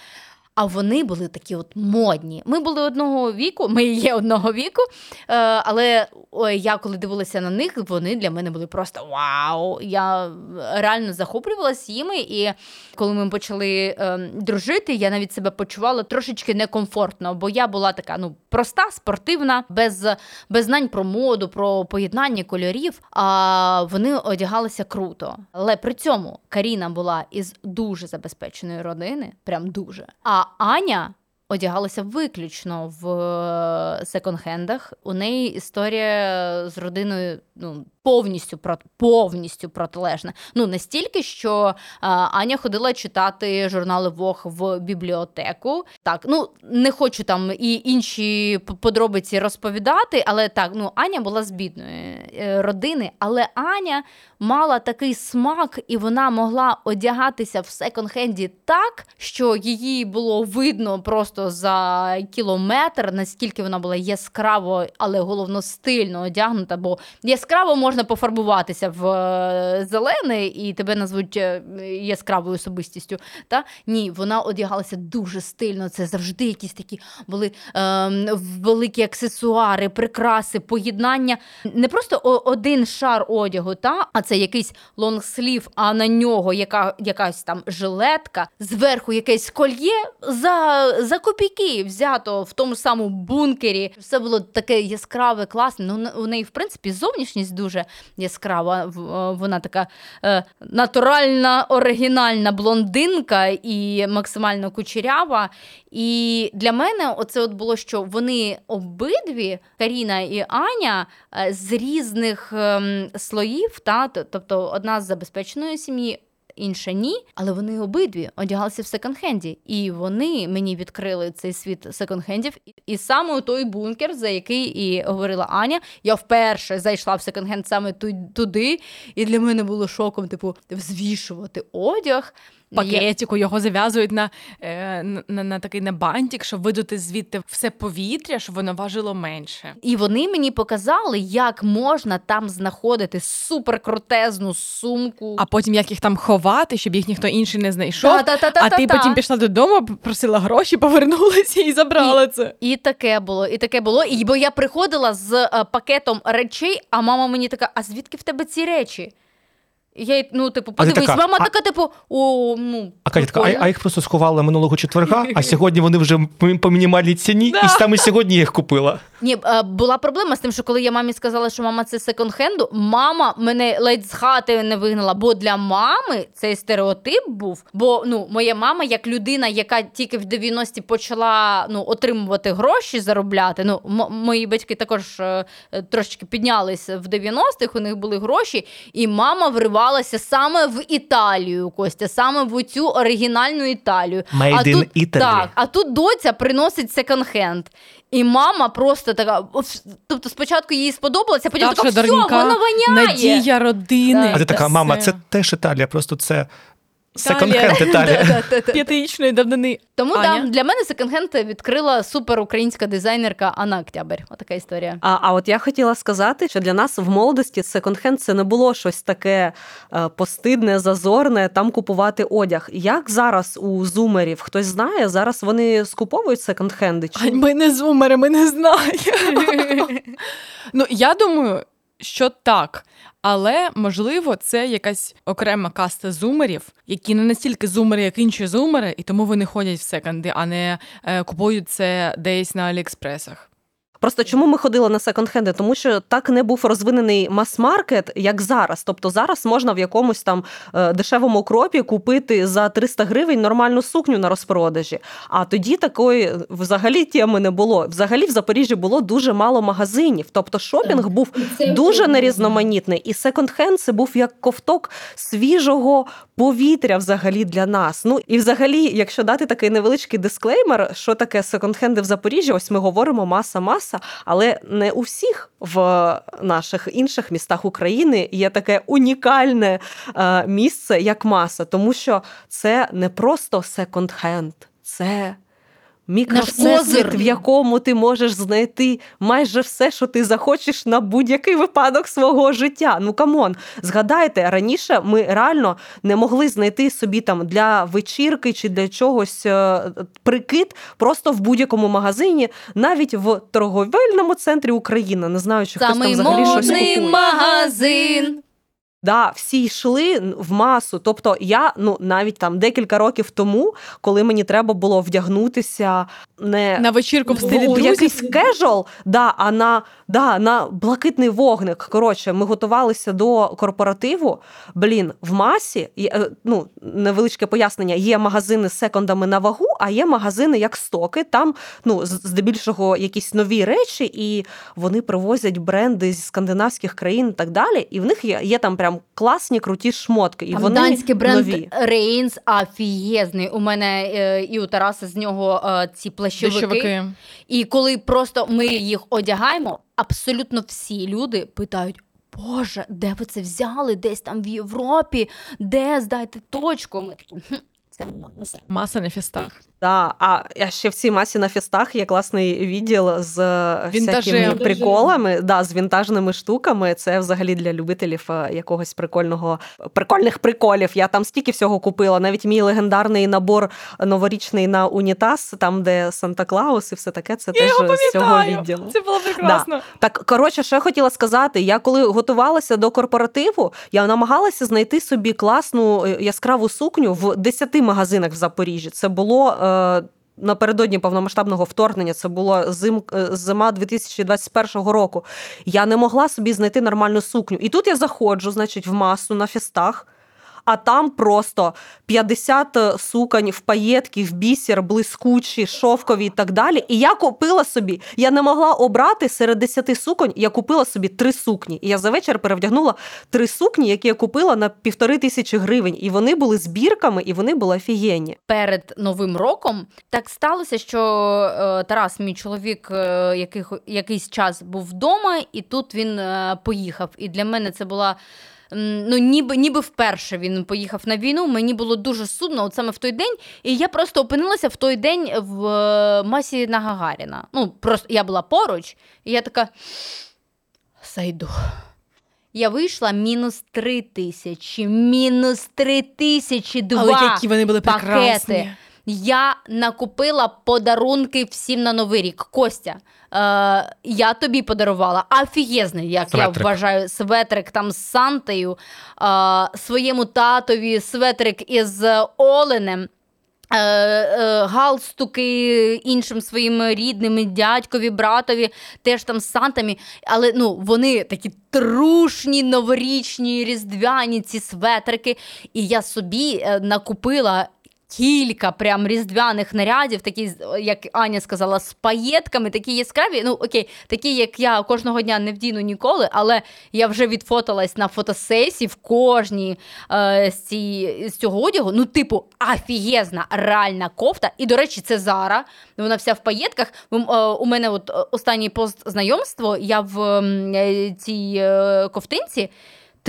А вони були такі от модні. Ми були одного віку, ми є одного віку. Е, але я коли дивилася на них, вони для мене були просто вау! Я реально захоплювалася їми. І коли ми почали е, дружити, я навіть себе почувала трошечки некомфортно, бо я була така ну проста, спортивна, без, без знань про моду, про поєднання кольорів. А вони одягалися круто. Але при цьому Каріна була із дуже забезпеченої родини, прям дуже. А Аня. Одягалася виключно в е, секонд-хендах. У неї історія з родиною ну, повністю повністю протилежна. Ну настільки, що а, Аня ходила читати журнали Вог в бібліотеку. Так, ну не хочу там і інші подробиці розповідати, але так, ну Аня була з бідної е, родини, але Аня мала такий смак, і вона могла одягатися в секонд-хенді так, що її було видно просто за кілометр, наскільки вона була яскраво, але головно стильно одягнута, бо яскраво можна пофарбуватися в е, зелений і тебе назвуть е, яскравою особистістю. Та? Ні, вона одягалася дуже стильно. Це завжди якісь такі були ем, великі аксесуари, прикраси, поєднання. Не просто один шар одягу, та? а це якийсь лонгслів, а на нього яка, якась там жилетка, зверху якесь кольє за, за копійки взято в тому самому бункері. Все було таке яскраве, класне. Ну, у неї, в принципі, зовнішність дуже яскрава. В- е, Вона така е, натуральна, оригінальна блондинка і максимально кучерява. І для мене оце от було, що вони обидві, Каріна і Аня, е, з різних е, слоїв, та, тобто одна з забезпеченої сім'ї. Інша ні, але вони обидві одягалися в секонд-хенді. І вони мені відкрили цей світ секонд-хендів. І- саме той бункер, за який і говорила Аня, я вперше зайшла в секонд-хенд саме ту- туди. І для мене було шоком, типу, взвішувати одяг. Пакетику його зав'язують на, е, на, на, на такий на бантик, щоб видути звідти все повітря, щоб воно важило менше. І вони мені показали, як можна там знаходити суперкрутезну сумку. А потім як їх там ховати, щоб їх ніхто інший не знайшов. Та-та-та-та-та-та. А ти потім пішла додому, просила гроші, повернулася і забрала це. І таке було, і таке було. І бо я приходила з е, пакетом речей, а мама мені така: а звідки в тебе ці речі? Я, ну, типу, подивись, така, мама а- така, типу, о, ну. А Катя така, а, а їх просто сховали минулого четверга, а сьогодні вони вже по мінімальній ціні, і саме сьогодні їх купила. Ні, була проблема з тим, що коли я мамі сказала, що мама це секонд-хенду, мама мене ледь з хати не вигнала. Бо для мами цей стереотип був. Бо ну, моя мама, як людина, яка тільки в 90-ті почала ну, отримувати гроші, заробляти. Ну, м- мої батьки також е, е, трошечки піднялись в 90-х, у них були гроші, і мама вривалася саме в Італію, Костя, саме в цю оригінальну Італію. Made а in тут, Italy. Так, а тут доця приносить секонд-хенд. І мама просто така. Тобто спочатку їй сподобалося, а потім така, все, воно воняє. надія родини. А ти така, мама, це теж Італія, просто це. Секонд-хенд Італія. П'ятирічної давнини. Тому Аня? да, для мене секонд-хенд відкрила супер українська дизайнерка Анна Октябрь. Отака історія. А, а от я хотіла сказати, що для нас в молодості секонд-хенд це не було щось таке е, постидне, зазорне, там купувати одяг. Як зараз у зумерів хтось знає, зараз вони скуповують секонд-хенди? Чи Ань, ми не зумери, ми не знаємо. ну, я думаю, що так. Але можливо, це якась окрема каста зумерів, які не настільки зумери, як інші зумери, і тому вони ходять в секонди, а не е, купують це десь на Аліекспресах. Просто чому ми ходили на секонд-хенди? Тому що так не був розвинений мас-маркет, як зараз. Тобто зараз можна в якомусь там е, дешевому кропі купити за 300 гривень нормальну сукню на розпродажі. А тоді такої взагалі теми не було. Взагалі в Запоріжжі було дуже мало магазинів. Тобто шопінг був дуже нерізноманітний. І секонд-хенд це був як ковток свіжого повітря взагалі для нас. Ну і взагалі, якщо дати такий невеличкий дисклеймер, що таке секонд-хенди в Запоріжжі, ось ми говоримо маса-маса маса, але не у всіх в наших інших містах України є таке унікальне е, місце, як маса, тому що це не просто секонд-хенд, це мікросвіт, в якому ти можеш знайти майже все, що ти захочеш на будь-який випадок свого життя. Ну come on, згадайте, раніше ми реально не могли знайти собі там для вечірки чи для чогось е, прикид просто в будь-якому магазині, навіть в торговельному центрі України, не знаю, чи Самий хтось там взагалі щось купує. магазин. Да, всі йшли в масу. Тобто, я ну навіть там декілька років тому, коли мені треба було вдягнутися не на вечірку в стилі в друзів. якийсь casual, да, а на да, на блакитний вогник. Коротше, ми готувалися до корпоративу. Блін, в масі е, ну невеличке пояснення. Є магазини з секондами на вагу, а є магазини як стоки. Там ну здебільшого якісь нові речі, і вони привозять бренди зі скандинавських країн і так далі. І в них є, є там прям класні круті шмотки. І Там вони данський бренд нові. Рейнс афієзний. У мене е, і у Тараса з нього е, ці плащовики. Дощовики. І коли просто ми їх одягаємо, абсолютно всі люди питають. Боже, де ви це взяли? Десь там в Європі, де здайте точку? Ми такі, «Хм, це маса. Маса на фістах. Да, а ще в цій масі на фестах є класний відділ з Вінтажем. всякими приколами, да, з вінтажними штуками. Це взагалі для любителів е, якогось прикольного прикольних приколів. Я там стільки всього купила. Навіть мій легендарний набор новорічний на унітаз, там де Санта Клаус і все таке. Це Я теж його з цього відділу. Це було прекрасно. Так, коротше, що я хотіла сказати, я коли готувалася до корпоративу, я намагалася знайти собі класну е, яскраву сукню в 10 магазинах в Запоріжжі. Це було. Е, Напередодні повномасштабного вторгнення це було зим, е, зима 2021 року. Я не могла собі знайти нормальну сукню. І тут я заходжу, значить, в масу на фестах, а там просто 50 суконь в паєтки, в бісер, блискучі, шовкові і так далі. І я купила собі, я не могла обрати серед 10 суконь, я купила собі три сукні. І я за вечір перевдягнула три сукні, які я купила на півтори тисячі гривень. І вони були збірками, і вони були офігенні. перед новим роком так сталося, що е, Тарас, мій чоловік, е, яких, якийсь час був вдома, і тут він е, поїхав. І для мене це була. Ну, ніби ніби вперше він поїхав на війну. Мені було дуже сумно, от саме в той день. І я просто опинилася в той день в е, масі на Гагаріна. Ну, просто я була поруч, і я така зайду. Я вийшла мінус три тисячі, мінус три тисячі два Але які вони були пакети. Я накупила подарунки всім на Новий рік. Костя, е, я тобі подарувала офігезний, як Светрик. я вважаю, светрик там з Сантою, е, своєму татові светрик із Оленем. Е, е, галстуки іншим своїм рідним, дядькові, братові, теж там з сантами. Але ну, вони такі трушні, новорічні, різдвяні ці светрики. І я собі е, накупила. Кілька прям різдвяних нарядів, такі, як Аня сказала, з паєтками, такі яскраві. Ну окей, такі, як я кожного дня не вдіну ніколи, але я вже відфоталась на фотосесії в кожній е, з, ці, з цього одягу. Ну, типу, афієзна реальна кофта. І, до речі, це Зара. Вона вся в паєтках. Е, У мене от е, останній пост знайомство. Я в е, цій ковтинці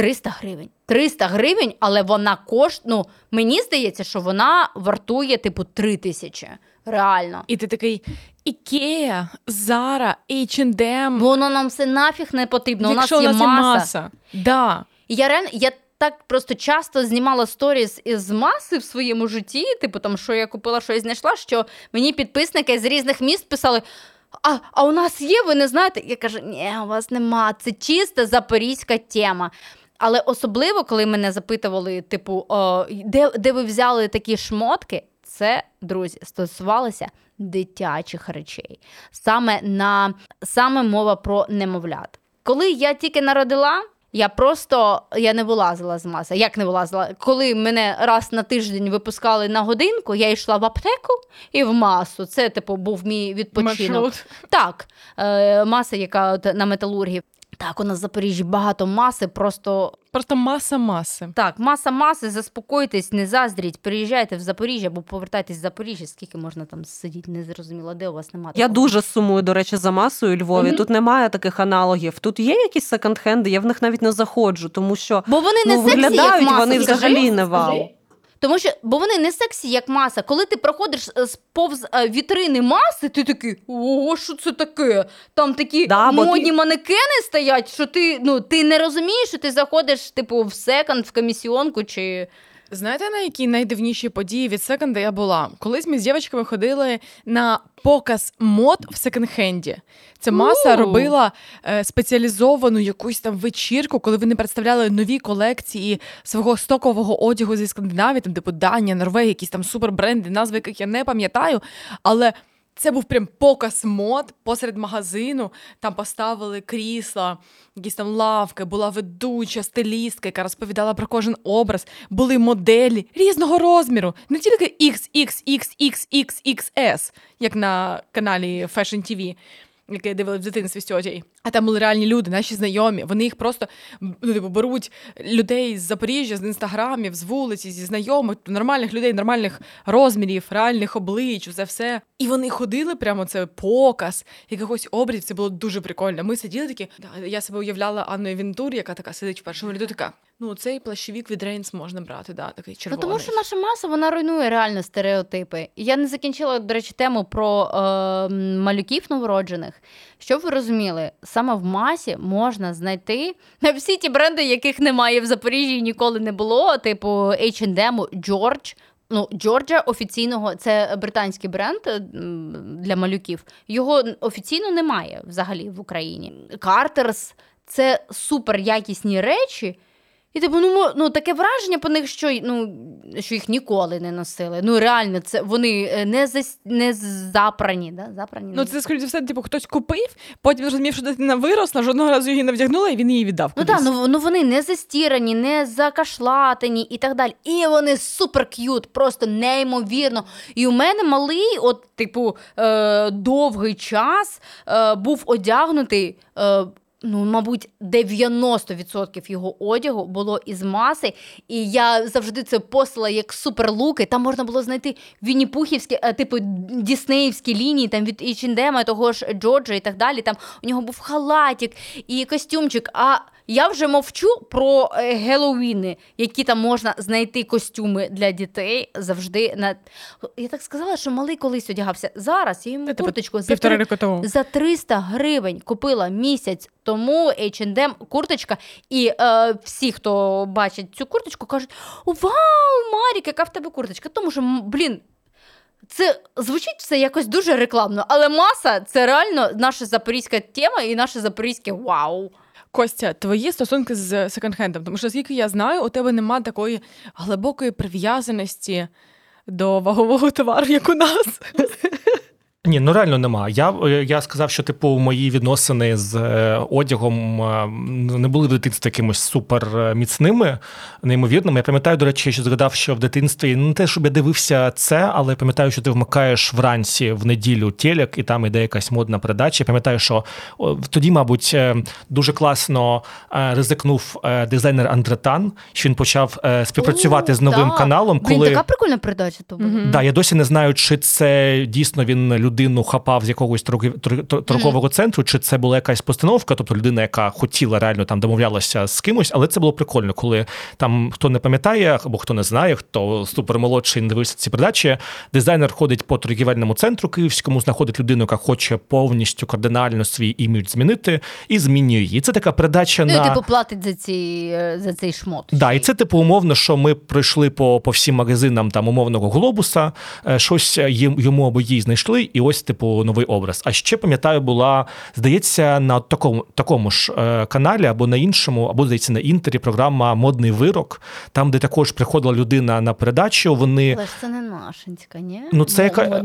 300 гривень. 300 гривень, але вона кошт... ну, мені здається, що вона вартує, типу, 3 тисячі. Реально. І ти такий Ікея, Зара, H&M. Воно нам все нафіг не потрібно. Якщо у нас є маса. маса. Да. Я реально, я так просто часто знімала сторіс із маси в своєму житті, типу там, що я купила, що я знайшла, що мені підписники з різних міст писали. А, а у нас є, ви не знаєте? Я кажу, ні, у вас нема. Це чиста запорізька тема. Але особливо, коли мене запитували, типу, о, де, де ви взяли такі шмотки, це, друзі, стосувалося дитячих речей. Саме на саме мова про немовлят. Коли я тільки народила, я просто я не вилазила з маси. Як не вилазила? Коли мене раз на тиждень випускали на годинку, я йшла в аптеку і в масу. Це, типу, був мій відпочинок. Маршрут. Так, е, маса, яка от на металургії. Так, у нас в Запоріжжі багато маси, просто Просто маса маси. так, маса маси, заспокойтесь, не заздріть, приїжджайте в Запоріжжя або повертайтесь в Запоріжжя. Скільки можна там сидіти, не зрозуміло, де у вас немає. Я дуже сумую, до речі, за масою у Львові. Мгм. Тут немає таких аналогів. Тут є якісь секонд-хенди, я в них навіть не заходжу, тому що Бо вони не ну, сексі, як виглядають маса. вони Скажи, взагалі не вау. Тому що бо вони не сексі, як маса. Коли ти проходиш е, з повз е, вітрини маси, ти такий, ого, що це таке? Там такі Да, модні ти- манекени стоять, що ти ну ти не розумієш, що ти заходиш, типу, в секонд, в комісіонку чи. Знаєте, на які найдивніші події від секонда я була? Колись ми з дівчатками ходили на показ мод в секонд-хенді. Це маса робила е, спеціалізовану якусь там вечірку, коли вони представляли нові колекції свого стокового одягу зі Скандинавії, там типу Данія, Норвегія, якісь там супербренди, назви яких я не пам'ятаю. Але це був прям показ мод посеред магазину. Там поставили крісла, якісь там лавки, була ведуча, стилістка, яка розповідала про кожен образ. Були моделі різного розміру, не тільки XXXXXXS, як на каналі Fashion TV, яке я дивилась в дитинстві з. А там були реальні люди, наші знайомі. Вони їх просто ну, типу, беруть людей з Запоріжжя, з інстаграмів, з вулиці, зі знайомих, нормальних людей, нормальних розмірів, реальних облич, це все. І вони ходили прямо це показ якихось обрядів. Це було дуже прикольно. Ми сиділи такі. Я себе уявляла Анною Вінтур, яка така сидить в першому ряду, така. Ну, цей плащовік від Рейнс можна брати, да, такий Ну червоний. тому що наша маса вона руйнує реально стереотипи. І Я не закінчила, до речі, тему про е, малюків новороджених. Щоб ви розуміли, саме в масі можна знайти всі ті бренди, яких немає в Запоріжжі і ніколи не було, типу H&M, George. Ну, Джорджа офіційного це британський бренд для малюків. Його офіційно немає взагалі в Україні. Картерс це супер якісні речі. І типу, ну, ну таке враження по них, що, ну, що їх ніколи не носили. Ну реально, це вони е, не зас, не запрані, да? запрані. Ну, це скоріше все, типу, хтось купив, потім зрозумів, що дитина виросла, жодного разу її не вдягнула, і він її віддав. Ну кудись. так, ну, ну вони не застірані, не закашлатані і так далі. І вони супер к'ют, просто неймовірно. І у мене малий, от, типу, е, довгий час е, був одягнутий. Е, Ну, мабуть, 90% його одягу було із маси, і я завжди це постила як суперлуки. Там можна було знайти вінні-пухівські, е, типу діснеївські лінії, там від Ічіндема, того ж Джорджа і так далі. Там у нього був халатик і костюмчик. А я вже мовчу про е, Геловіни, які там можна знайти костюми для дітей завжди. На... Я так сказала, що малий колись одягався. Зараз я йому Це, типу, курточку за, три... за 300 гривень купила місяць тому H&M курточка. І е, всі, хто бачить цю курточку, кажуть: Вау, Марік, яка в тебе курточка? Тому що, блін. Це звучить все якось дуже рекламно, але маса це реально наша запорізька тема і наше запорізьке вау. Костя, твої стосунки з секонд-хендом, тому що скільки я знаю, у тебе нема такої глибокої прив'язаності до вагового товару, як у нас. Ні, ну реально нема. Я, е, я сказав, що типу мої відносини з е, одягом е, не були в дитинстві якимось супер е, міцними, неймовірними. Я пам'ятаю, до речі, що згадав, що в дитинстві ну, не те, щоб я дивився це, але я пам'ятаю, що ти вмикаєш вранці в неділю телек, і там іде якась модна передача. Я пам'ятаю, що тоді, мабуть, дуже класно ризикнув дизайнер Андретан, що він почав співпрацювати О, з новим каналом. Блін, коли... така прикольна передача то. Да, я досі не знаю, чи це дійсно він людину хапав з якогось торгового центру, чи це була якась постановка, тобто людина, яка хотіла реально там домовлялася з кимось, але це було прикольно, коли там хто не пам'ятає, або хто не знає, хто супермолодший не дивився ці передачі. Дизайнер ходить по торгівельному центру київському, знаходить людину, яка хоче повністю кардинально свій імідж змінити, і змінює її. Це така передача Ну, на типу, платить за, ці, е, за цей шмот. Да, і це типу умовно, що ми пройшли по, по всім магазинам там умовного глобуса, е, щось їм- йому або їй знайшли, і і ось, типу, новий образ. А ще пам'ятаю, була здається, на такому такому ж е, каналі або на іншому, або здається на інтері програма Модний вирок, там, де також приходила людина на передачу. Вони Але ж це не нашинська, ні? Ну, це яка е,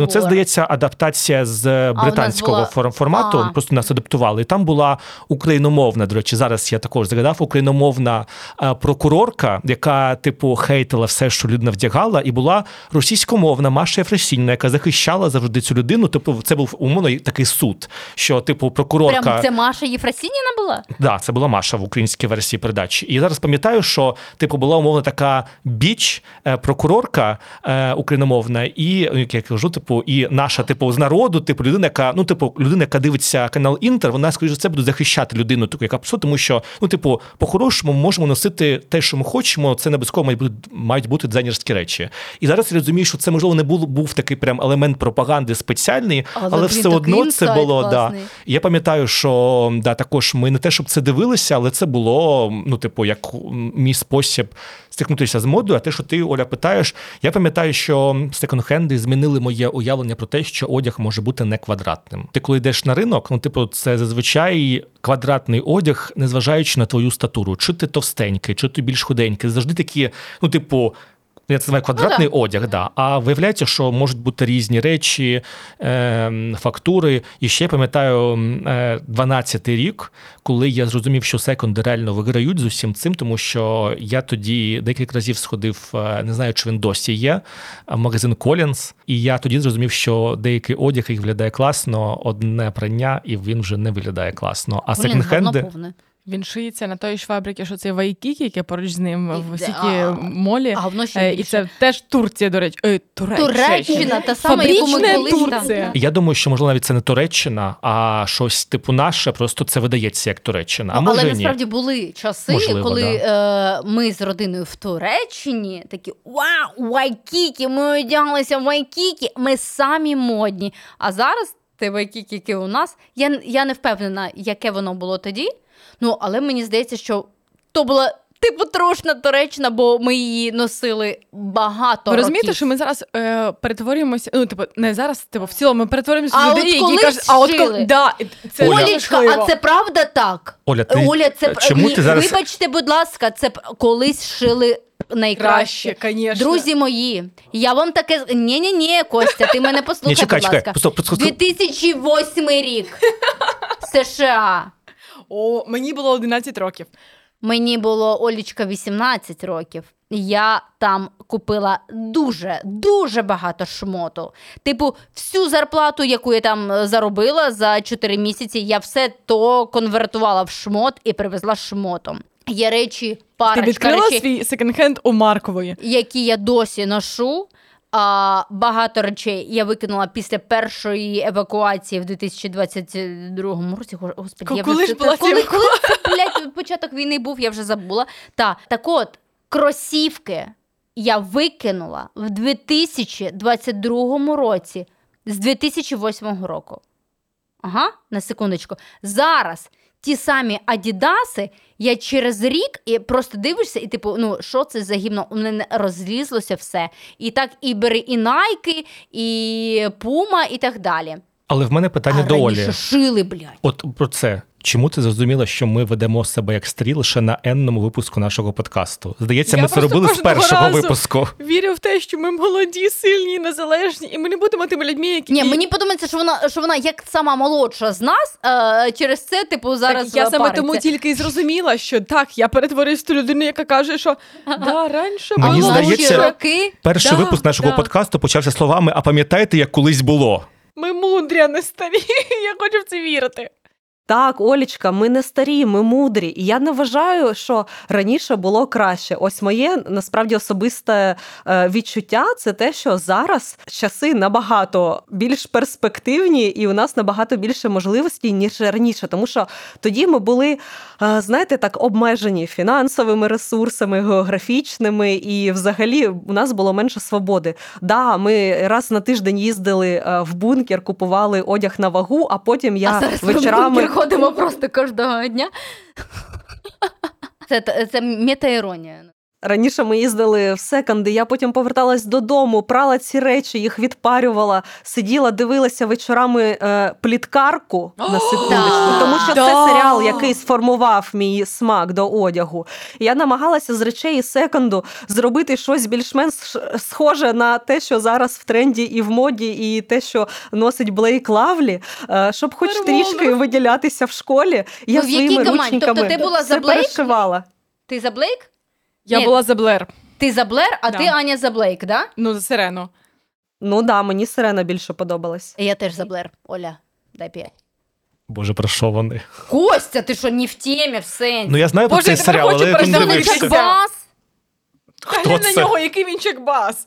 ну, це здається адаптація з британського була- формату. А. Просто нас адаптували. І там була україномовна. До речі, зараз я також згадав україномовна е, прокурорка, яка типу хейтила все, що людина вдягала, і була російськомовна Маша Єфросіньна, яка захищала завжди цю людину. Типу, це був умовно такий суд, що типу прокурорка. Прямо це Маша Єфросініна була? Да, це була Маша в українській версії передачі. І я зараз пам'ятаю, що типу була умовно така біч, е, прокурорка е, україномовна, і ну, як я кажу, типу, і наша, типу, з народу, типу, людина, яка ну, типу, людина, яка дивиться канал Інтер, вона скоріше за це буде захищати людину, таку, яка псу, тому що ну, типу, по-хорошому ми можемо носити те, що ми хочемо. Це не обов'язково мають бути мають бути дизайнерські речі. І зараз я розумію, що це можливо не був був такий прям елемент пропаганди спеціальний, Але, але, все одно це було да. класний. Я пам'ятаю, що да, також ми не те, щоб це дивилися, але це було, ну, типу, як мій спосіб стикнутися з модою. А те, що ти, Оля, питаєш, я пам'ятаю, що секонд-хенди змінили моє уявлення про те, що одяг може бути не квадратним. Ти коли йдеш на ринок, ну, типу, це зазвичай квадратний одяг, незважаючи на твою статуру, чи ти товстенький, чи ти більш худенький, завжди такі, ну, типу. Я це називаю квадратний одяг, да. А виявляється, що можуть бути різні речі, е, фактури. І ще пам'ятаю е, 12-й рік, коли я зрозумів, що секунди реально виграють з усім цим, тому що я тоді декілька разів сходив, е, не знаю, чи він досі є, в магазин Collins, і я тоді зрозумів, що деякий одяг їх виглядає класно, одне прання, і він вже не виглядає класно. А секонд-хенди. Він шиється на той ж фабрики, що це Вайкікі, яке поруч з ним в а, молі. А говно ще Е, І це теж Турція, до речі. Е, Туреччина. Туреччина, та сама, яку ми колись. Турція. Я думаю, що можливо навіть це не Туреччина, а щось типу наше, просто це видається як Туреччина. А може Але насправді були часи, Можливо, коли е, ми з родиною в Туреччині такі вау, вайкікі, ми одяглися в вайкікі, ми самі модні. А зараз те вайкікі, яке у нас, я, я не впевнена, яке воно було тоді. Ну, але мені здається, що то була типу трушна Туреччина, бо ми її носили багато Ви розумієте, років. що ми зараз е, перетворюємося, ну, типу, не зараз, типу, в цілому ми перетворюємося в людей, які кажуть, а от коли, да, це Оля. Олічка, а це правда так? Оля, ти Оля, це чому ні, ти зараз вибачте, будь ласка, це колись шили найкраще. краще. Друзі мої, я вам таке з- ні, ні, ні, Костя, ти мене послухай, будь ласка. Просто- просто- 2008 рік. США. О, мені було 11 років. Мені було Олічка 18 років. Я там купила дуже, дуже багато шмоту. Типу, всю зарплату, яку я там е, заробила за 4 місяці, я все то конвертувала в шмот і привезла шмотом. Є речі, Ти відкрила речей, свій секонд-хенд у Маркової. які я досі ношу. А багато речей я викинула після першої евакуації в 2022 році. Го- Господи, я Коли вже була коли, коли це, блядь, початок війни був, я вже забула. Та так от кросівки я викинула в 2022 році з 2008 року. Ага, на секундочку. Зараз ті самі Адідаси, я через рік і просто дивишся, і типу, ну що це за гімно? У мене розлізлося все. І так і бери і Найки, і Пума, і так далі. Але в мене питання а до Олі. шили, блядь. От про це. Чому ти зрозуміла, що ми ведемо себе як старі лише на енному випуску нашого подкасту? Здається, Я ми це робили з першого разу випуску. Вірю в те, що ми молоді, сильні, незалежні, і ми не будемо тими людьми, які. Ні, мені подобається, що вона що вона як сама молодша з нас. Е, через це, типу, зараз так, я саме тому тільки і зрозуміла, що так, я перетворююсь ту людину, яка каже, що да, раніше Мені було. Здається- роки Перший Да, випуск нашого да. подкасту почався словами: А пам'ятаєте, як колись було? Ми мудрі, а не старі. Я хочу в це вірити. Так, Олічка, ми не старі, ми мудрі. І я не вважаю, що раніше було краще. Ось моє насправді особисте е, відчуття це те, що зараз часи набагато більш перспективні, і у нас набагато більше можливостей, ніж раніше. Тому що тоді ми були, е, знаєте, так обмежені фінансовими ресурсами, географічними, і взагалі у нас було менше свободи. Да, ми раз на тиждень їздили е, в бункер, купували одяг на вагу, а потім я а вечорами. Ходимо просто кожного дня. Це, це метаіронія. Раніше ми їздили в секонди, я потім поверталась додому, прала ці речі, їх відпарювала, сиділа, дивилася вечорами е, пліткарку на секундочку, тому що це серіал, який сформував мій смак до одягу. І я намагалася з речей із секонду зробити щось більш-менш схоже на те, що зараз в тренді і в моді, і те, що носить Блейк Лавлі, е, щоб хоч Нормально. трішки виділятися в школі. Я Ну, в своїми рученьками Тобто ти була за Блейк? перешивала. Ти за Блейк? Я Ні. була за Блер. Ти за Блер, а Да. ти Аня за Блейк, да? Ну, за Сирену. Ну да, мені сирена більше подобалась. Я теж за Блер. Оля, дай п'ять. Боже, про що вони? Костя, ти що, не в темі, в сенсі? Ну я знаю про Боже, цей я тепер серіал, хочу але я не переглянути дивився. Хто Глянь на це? нього, який він чекбас.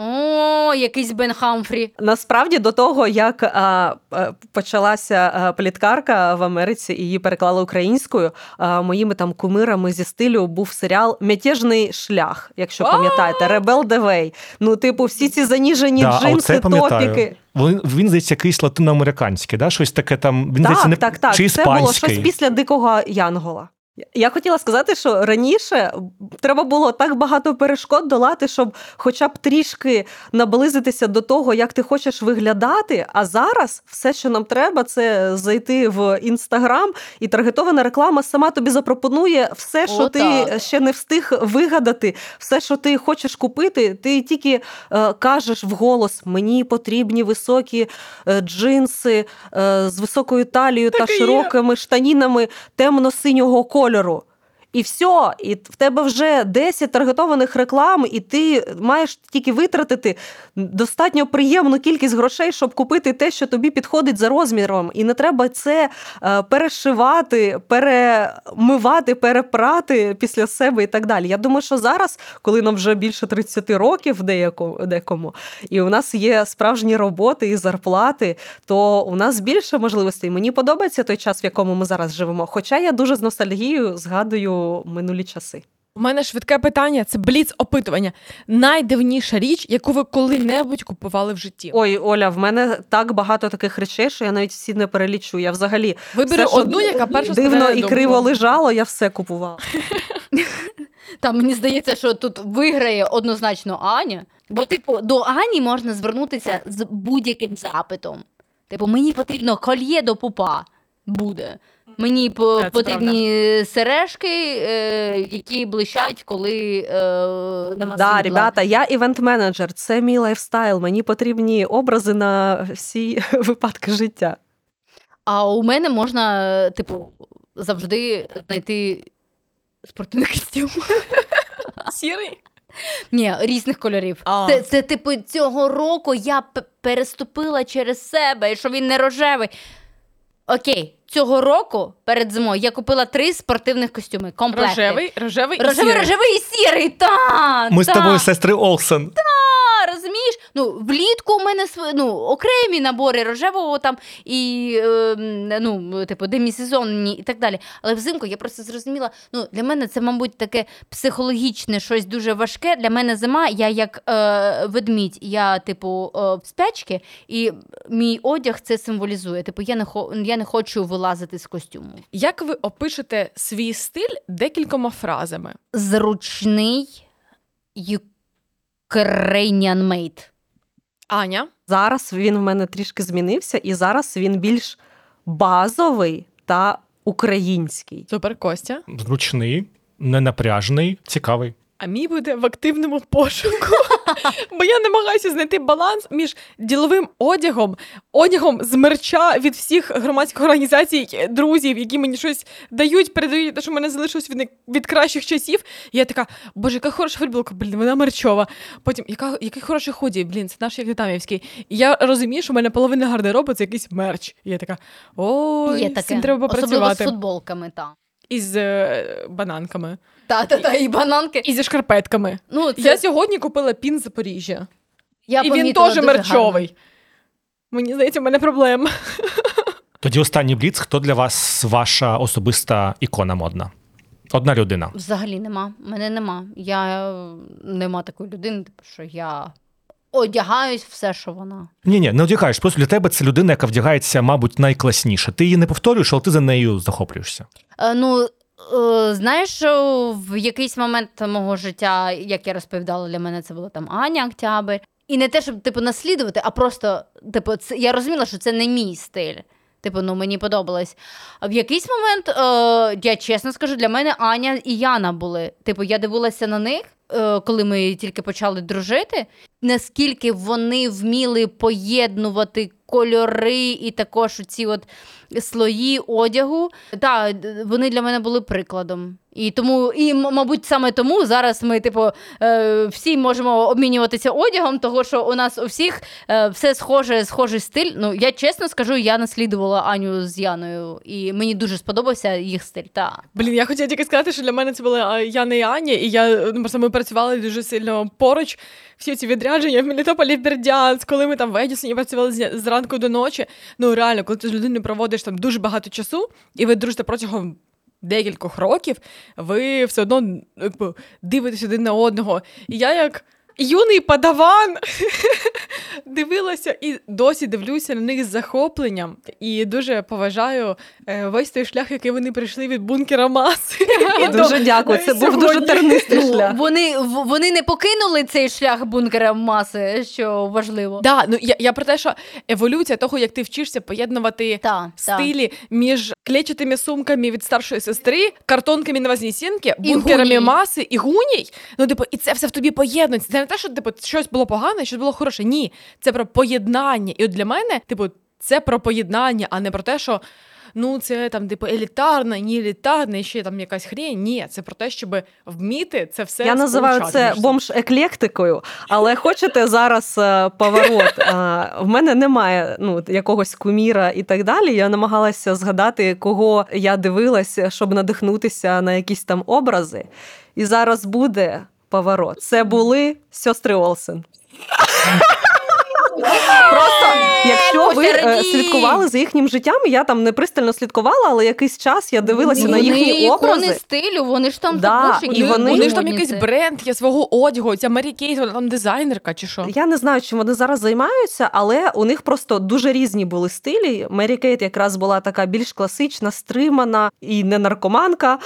О, якийсь Бен Хамфрі. Насправді до того, як а, а, почалася а, пліткарка в Америці і її переклали українською, а, моїми там кумирами зі стилю був серіал Мятежний шлях, якщо пам'ятаєте, Rebel the Way. Ну, типу, всі ці заніжені Да, джинси, топіки. Він, він здається, якийсь латиноамериканський, да? щось таке там. Він здається, Так, не так, так. чи Це було щось після дикого Янгола. Я хотіла сказати, що раніше треба було так багато перешкод долати, щоб хоча б трішки наблизитися до того, як ти хочеш виглядати. А зараз все, що нам треба, це зайти в інстаграм, і таргетована реклама сама тобі запропонує все, що О, ти так. ще не встиг вигадати, все, що ти хочеш купити. Ти тільки е, кажеш вголос: мені потрібні високі е, джинси е, з високою талією та Так є. широкими штанінами темно-синього кольору кольору. І все, і в тебе вже 10 таргетованих реклам, і ти маєш тільки витратити достатньо приємну кількість грошей, щоб купити те, що тобі підходить за розміром. І не треба це е, перешивати, перемивати, перепрати після себе і так далі. Я думаю, що зараз, коли нам вже більше 30 років декому, і у нас є справжні роботи і зарплати, то у нас більше можливостей. Мені подобається той час, в якому ми зараз живемо. Хоча я дуже з ностальгією згадую минулі часи. У мене швидке питання: це бліц опитування. Найдивніша річ, яку ви коли-небудь купували в житті. Ой, Оля, в мене так багато таких речей, що я навіть всі не перелічу. Я взагалі Вибери все, одну, яка перша дивно і криво лежало, я все купувала. Та мені здається, що тут виграє однозначно Аня. Бо, типу, до Ані можна звернутися з будь-яким запитом. Типу, мені потрібно кольє до пупа буде. Мені по- Це потрібні сережки, е, які блищать, коли е, нема Да, світла. ребята, я івент-менеджер, це мій lifestyle. Мені потрібні образи на всі випадки життя. А у мене можна, типу, завжди знайти спортивний костюм. Сірий? Ні, різних кольорів. А. Це, це, типу, цього року я п- переступила через себе, і що він не рожевий. Окей, цього року перед зимою я купила три спортивних костюми. Комплекти. Рожевий, рожевий, і Рожевий, сірий. рожевий і сірий. Та, Ми з тобою сестри Олсен. та? Ну, влітку у мене св- ну, окремі набори рожевого там і е, ну, типу, демісезонні і так далі. Але взимку я просто зрозуміла, ну, для мене це, мабуть, таке психологічне щось дуже важке. Для мене зима, я як е, ведмідь, я, типу, е, в спячки, і мій одяг це символізує. Типу, я не, хо- я не хочу вилазити з костюму. Як ви опишете свій стиль декількома фразами? Зручний Ukrainian made. Аня, Зараз він в мене трішки змінився, і зараз він більш базовий та український. супер Костя. Зручний, ненапряжний, цікавий. А мій буде в активному пошуку. Бо я намагаюся знайти баланс між діловим одягом, одягом з мерча від всіх громадських організацій, друзів, які мені щось дають, передають те, що мене залишилось від, від кращих часів. І я така, боже, яка хороша футболка, блін, вона мерчова. Потім, яка, який хороший худі, блін, це наш як Літамівський. І я розумію, що в мене половина гардеробу це якийсь мерч. І я така, ой, Є з цим треба Особливо з футболками, так. І з е, бананками, Та, та, та, і бананки. і зі шкарпетками. Ну, це, Я сьогодні купила пін Запоріжжя. я і він помітила теж дуже мерчовий. Мені здається, в мене проблема. Тоді останній бліц. Хто для вас ваша особиста ікона модна? Одна людина. Взагалі нема. Мене нема. Я е, нема такої людини, типу, що я одягаюсь все, що вона. Ні, ні, не одягаєш. Просто для тебе це людина, яка вдягається, мабуть, найкласніше. Ти її не повторюєш, але ти за нею захоплюєшся. Е, ну, Знаєш, в якийсь момент мого життя, як я розповідала, для мене це була там Аня Октябрь. І не те, щоб типу наслідувати, а просто, типу, це я розуміла, що це не мій стиль. Типу, ну мені подобалось. В якийсь момент, е, я чесно скажу, для мене Аня і Яна були. Типу, я дивилася на них, е, коли ми тільки почали дружити, наскільки вони вміли поєднувати кольори і також ці от слої одягу. Так, вони для мене були прикладом. І тому, і мабуть, саме тому зараз ми, типу, е, всі можемо обмінюватися одягом, того що у нас у всіх е, все схоже, схожий стиль. Ну, я чесно скажу, я наслідувала Аню з Яною, і мені дуже сподобався їх стиль. Та. Блін, я хотіла тільки сказати, що для мене це були Яна і Аня, і я ну, просто ми працювали дуже сильно поруч. Всі ці відрядження в Мелітополі Бердянськ, коли ми там в Едісоні працювали з- зранку до ночі. Ну реально, коли ти з людиною проводиш там дуже багато часу, і ви дружите протягом декількох років, ви все одно якби, дивитесь один на одного. І я як. Юний падаван дивилася і досі дивлюся на них з захопленням і дуже поважаю е, весь той шлях, який вони прийшли від бункера маси. І Дуже дякую. Це був дуже тернистий Ну, шлях. вони, в- вони не покинули цей шлях бункера маси, що важливо. Да, ну я, я про те, що еволюція того, як ти вчишся поєднувати Та, та. стилі між клетчатими сумками від старшої сестри, картонками на Вознесенки, І бункерами маси і гуній. Ну, типу, і це все в тобі поєднується. Те, що типу, щось було погане, щось було хороше. Ні, це про поєднання. І от для мене, типу, це про поєднання, а не про те, що. Ну, це там, типу, елітарна, ні елітарна, і ще там якась хрень. Ні, це про те, щоб вміти це все Я називаю це бомж-еклектикою, але хочете зараз е, поворот. Е, В мене немає ну, якогось куміра і так далі. Я намагалася згадати, кого я дивилася, щоб надихнутися на якісь там образи. І зараз буде поворот. Це були сестри Олсен. Просто якщо ви е, слідкували за їхнім життям, я там не пристально слідкувала, але якийсь час я дивилася на їхні ікони образи. стилю, вони ж там Да, і І вони- вони ж там якийсь бренд є свого одягу. Ця Марі Кейт, вона там дизайнерка чи що? Я не знаю, чим вони зараз займаються, але у них просто дуже різні були стилі. Мері Кейт якраз була така більш класична, стримана і не наркоманка.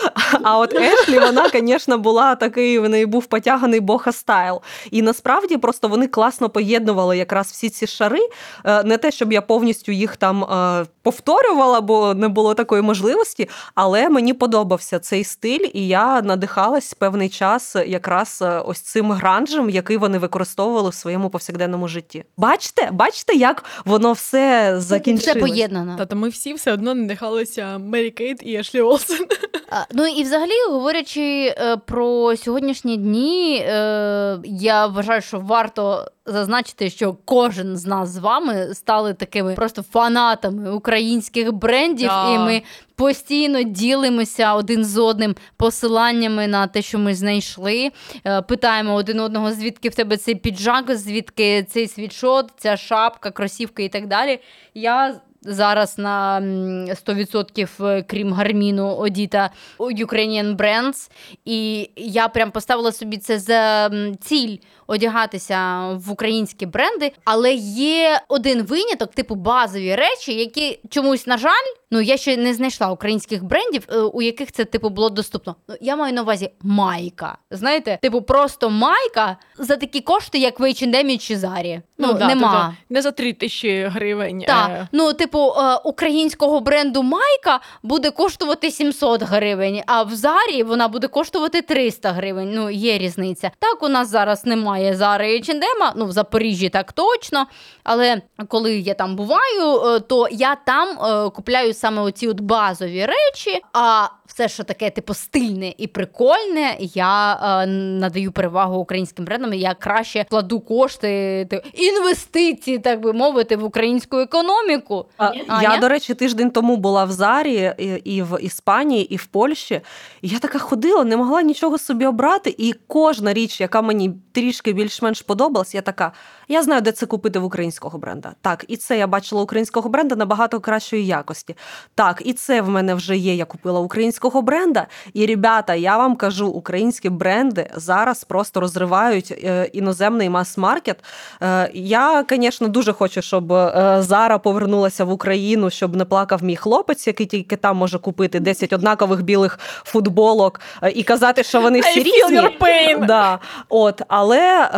А от Ешлі, вона, звісно, була такий, в неї був потяганий боха стайл. І насправді просто вони класно поєднували якраз всі ці шари. Е, Не те, щоб я повністю їх там е, повторювала, бо не було такої можливості. Але мені подобався цей стиль, і я надихалась певний час якраз е, ось цим гранжем, який вони використовували в своєму повсякденному житті. Бачите, бачите, як воно все Все закінчилось? поєднано. Та то ми всі все одно надихалися Мері Кейт і Ешлі Олсен. Ну і взагалі, говорячи про сьогоднішні дні, я вважаю, що варто зазначити, що кожен з нас з вами стали такими просто фанатами українських брендів, Да. і ми постійно ділимося один з одним посиланнями на те, що ми знайшли. Е, Питаємо один одного, звідки в тебе цей піджак, звідки цей світшот, ця шапка, кросівки і так далі. Я зараз на м, 100% е, крім гарміну одіта Ukrainian Brands. І я прям поставила собі це за ціль одягатися в українські бренди. Але є один виняток, типу базові речі, які чомусь, на жаль, ну я ще не знайшла українських брендів, е, у яких це типу було доступно. Ну, я маю на увазі майка. Знаєте, типу, просто майка за такі кошти, як в H&M чи Зарі. Ну, да, нема. тобто Не за три тисячі гривень. Так, е, ну, типу, е, українського бренду Майка буде коштувати 700 гривень, а в Зарі вона буде коштувати 300 гривень. Ну, є різниця. Так, у нас зараз немає Зари і Чендема, ну в Запоріжжі так точно. Але коли я там буваю, е, то я там е, купляю саме оці от базові речі. А все, що таке, типу, стильне і прикольне, я е, надаю перевагу українським брендам. Я краще кладу кошти, ти- інвестиції, так би мовити, в українську економіку. А, я, до речі, тиждень тому була в Зарі і, і в Іспанії, і в Польщі. І я така ходила, не могла нічого собі обрати. І кожна річ, яка мені трішки більш-менш подобалась, я така: я знаю, де це купити в українського бренда. Так, і це я бачила українського бренда набагато кращої якості. Так, і це в мене вже є. Я купила українського українського бренда. І ребята, я вам кажу, українські бренди зараз просто розривають е, іноземний мас-маркет. Е, Я, звісно, дуже хочу, щоб е, Зара повернулася в Україну, щоб не плакав мій хлопець, який тільки там може купити 10 однакових білих футболок і казати, що вони всі різні. Да. От, але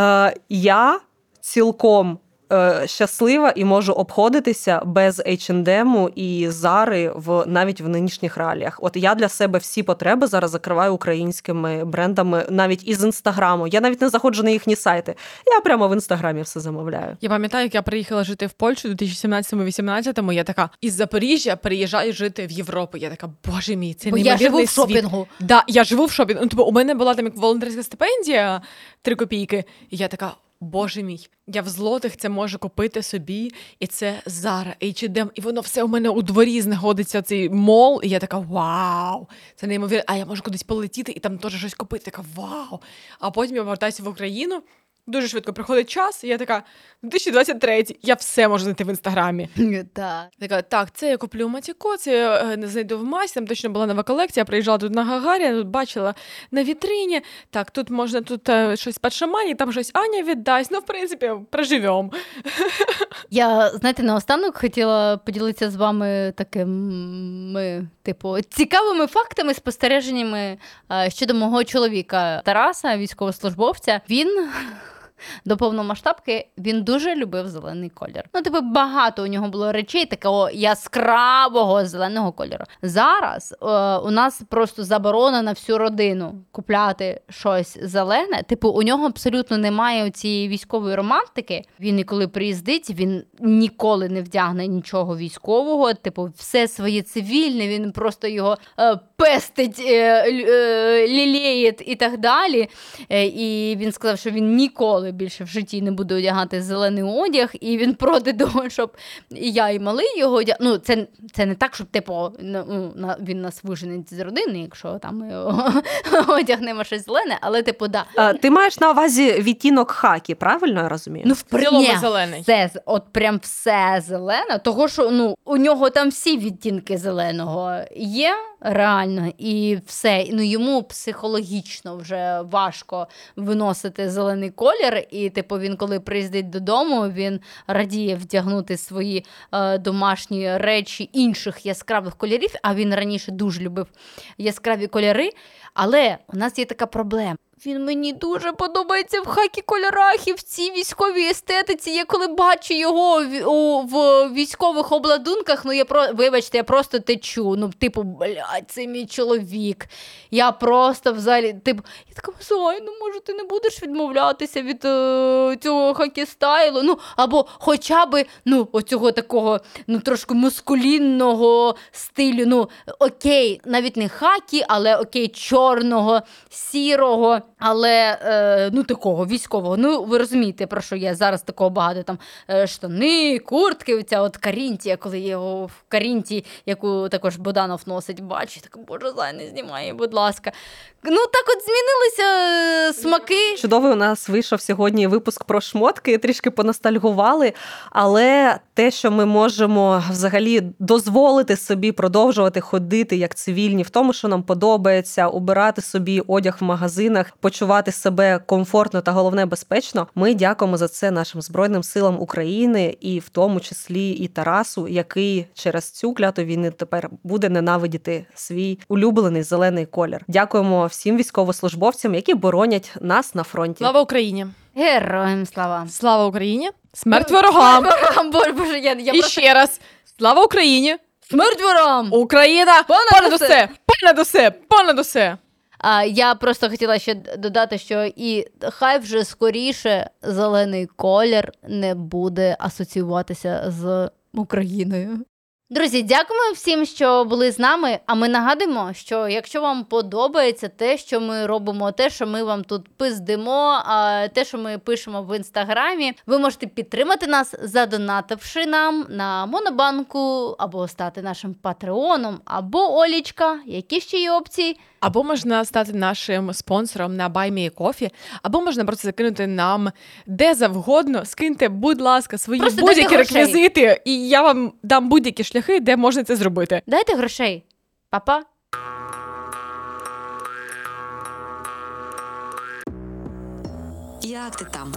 я цілком. Е, Щаслива і можу обходитися без H&M і Зари в навіть в нинішніх реаліях. От я для себе всі потреби зараз закриваю українськими брендами, навіть із інстаграму. Я навіть не заходжу на їхні сайти. Я прямо в інстаграмі все замовляю. Я пам'ятаю, як я приїхала жити в Польщу у 2017-18, я така із Запоріжжя переїжджаю жити в Європу. Я така, боже мій, це Бо я живу в світ. шопінгу. Да, я живу в шопінгу. Ну, тобто, у мене була там як волонтерська стипендія 3 копійки, і я така. Боже мій, я в злотих це можу купити собі, і це Zara, H&M, і воно все у мене у дворі знаходиться цей мол, і я така вау, це неймовірно. А я можу кудись полетіти і там теж щось купити. Така вау. А потім я повертаюся в Україну. Дуже швидко приходить час, і я така 2023, я все можу знайти в інстаграмі. Так. Така, так, це я куплю у Матіко, це я е, не знайду в масі, там точно була нова колекція. Я приїжджала тут на Гагарі, тут бачила на вітрині. Так, тут можна тут е, щось подшамані, там щось Аня віддасть. Ну, в принципі, проживемо. Я, знаєте, наостанок хотіла поділитися з вами такими, типу, цікавими фактами, спостереженнями е, щодо мого чоловіка Тараса, військовослужбовця. Він. До повномасштабки він дуже любив зелений колір. Ну, типу, багато у нього було речей такого яскравого зеленого кольору. Зараз е, у нас просто заборона на всю родину купляти щось зелене. Типу, у нього абсолютно немає цієї військової романтики. Він і коли приїздить, він ніколи не вдягне нічого військового. Типу, все своє цивільне. Він просто його е, пестить, е, е, лілеє і так далі. Е, і він сказав, що він ніколи більше в житті не буде одягати зелений одяг, і він проти того, щоб і я і малий його одяг. Ну, це, це не так, щоб типу, ну, на- він нас вижене з родини, якщо там ми його одягнемо щось зелене, але типу, да. Е, Ти маєш на увазі відтінок хакі, правильно я розумію? Ну, в В цілому зелений. Все, от прям все зелене, того що ну, у нього там всі відтінки зеленого є реально, і все. Ну, йому психологічно вже важко виносити зелений колір. І, типу, він, коли приїздить додому, він радіє вдягнути свої е, домашні речі інших яскравих кольорів. А він раніше дуже любив яскраві кольори. Але у нас є така проблема. Він мені дуже подобається в хакі кольорах і в цій військовій естетиці. Я коли бачу його в, у, в військових обладунках, ну я про вибачте, я просто течу. Ну, типу, блядь, це мій чоловік. Я просто взагалі, типу, я така, Зай, ну може ти не будеш відмовлятися від е, цього хакі стайлу? Ну, або хоча б ну, оцього такого ну, трошки мускулінного стилю. Ну, окей, навіть не хакі, але окей, чорного, сірого, але е, ну такого військового. Ну, ви розумієте, про що я зараз такого багато там е, штани, куртки, оця от карінтія, коли його в карінті, яку також Боданов носить, бачу, так, боже, зай, не знімай, будь ласка. Ну, так от змінилися е, смаки. Чудовий у нас вийшов сьогодні випуск про шмотки, трішки поностальгували. Але те, що ми можемо взагалі дозволити собі продовжувати ходити як цивільні, в тому, що нам подобається, обирати собі одяг в магазинах, почувати себе комфортно та головне безпечно. Ми дякуємо за це нашим збройним силам України, і в тому числі і Тарасу, який через цю кляту війни тепер буде ненавидіти свій улюблений зелений колір. Дякуємо всім військовослужбовцям, які боронять нас на фронті. Слава Україні! Героям слава. Слава Україні! Смерть ворогам! Боже, боже, я, я І просто... ще раз! Слава Україні! Смерть ворогам! Україна! Понад усе! Понад усе! Понад усе! А, я просто хотіла ще додати, що і хай вже скоріше зелений колір не буде асоціюватися з Україною. Друзі, дякуємо всім, що були з нами. А ми нагадуємо, що якщо вам подобається те, що ми робимо, те, що ми вам тут пиздимо, те, що ми пишемо в інстаграмі, ви можете підтримати нас, задонативши нам на Монобанку, або стати нашим патреоном, або Олічка. Які ще є опції? Або можна стати нашим спонсором на BuyMeACoffee, або можна просто закинути нам де завгодно. Скиньте, будь ласка, свої просто будь-які реквізити, і я вам дам будь-які шляхи, де можна це зробити. Дайте грошей, Па-па. Як ти там?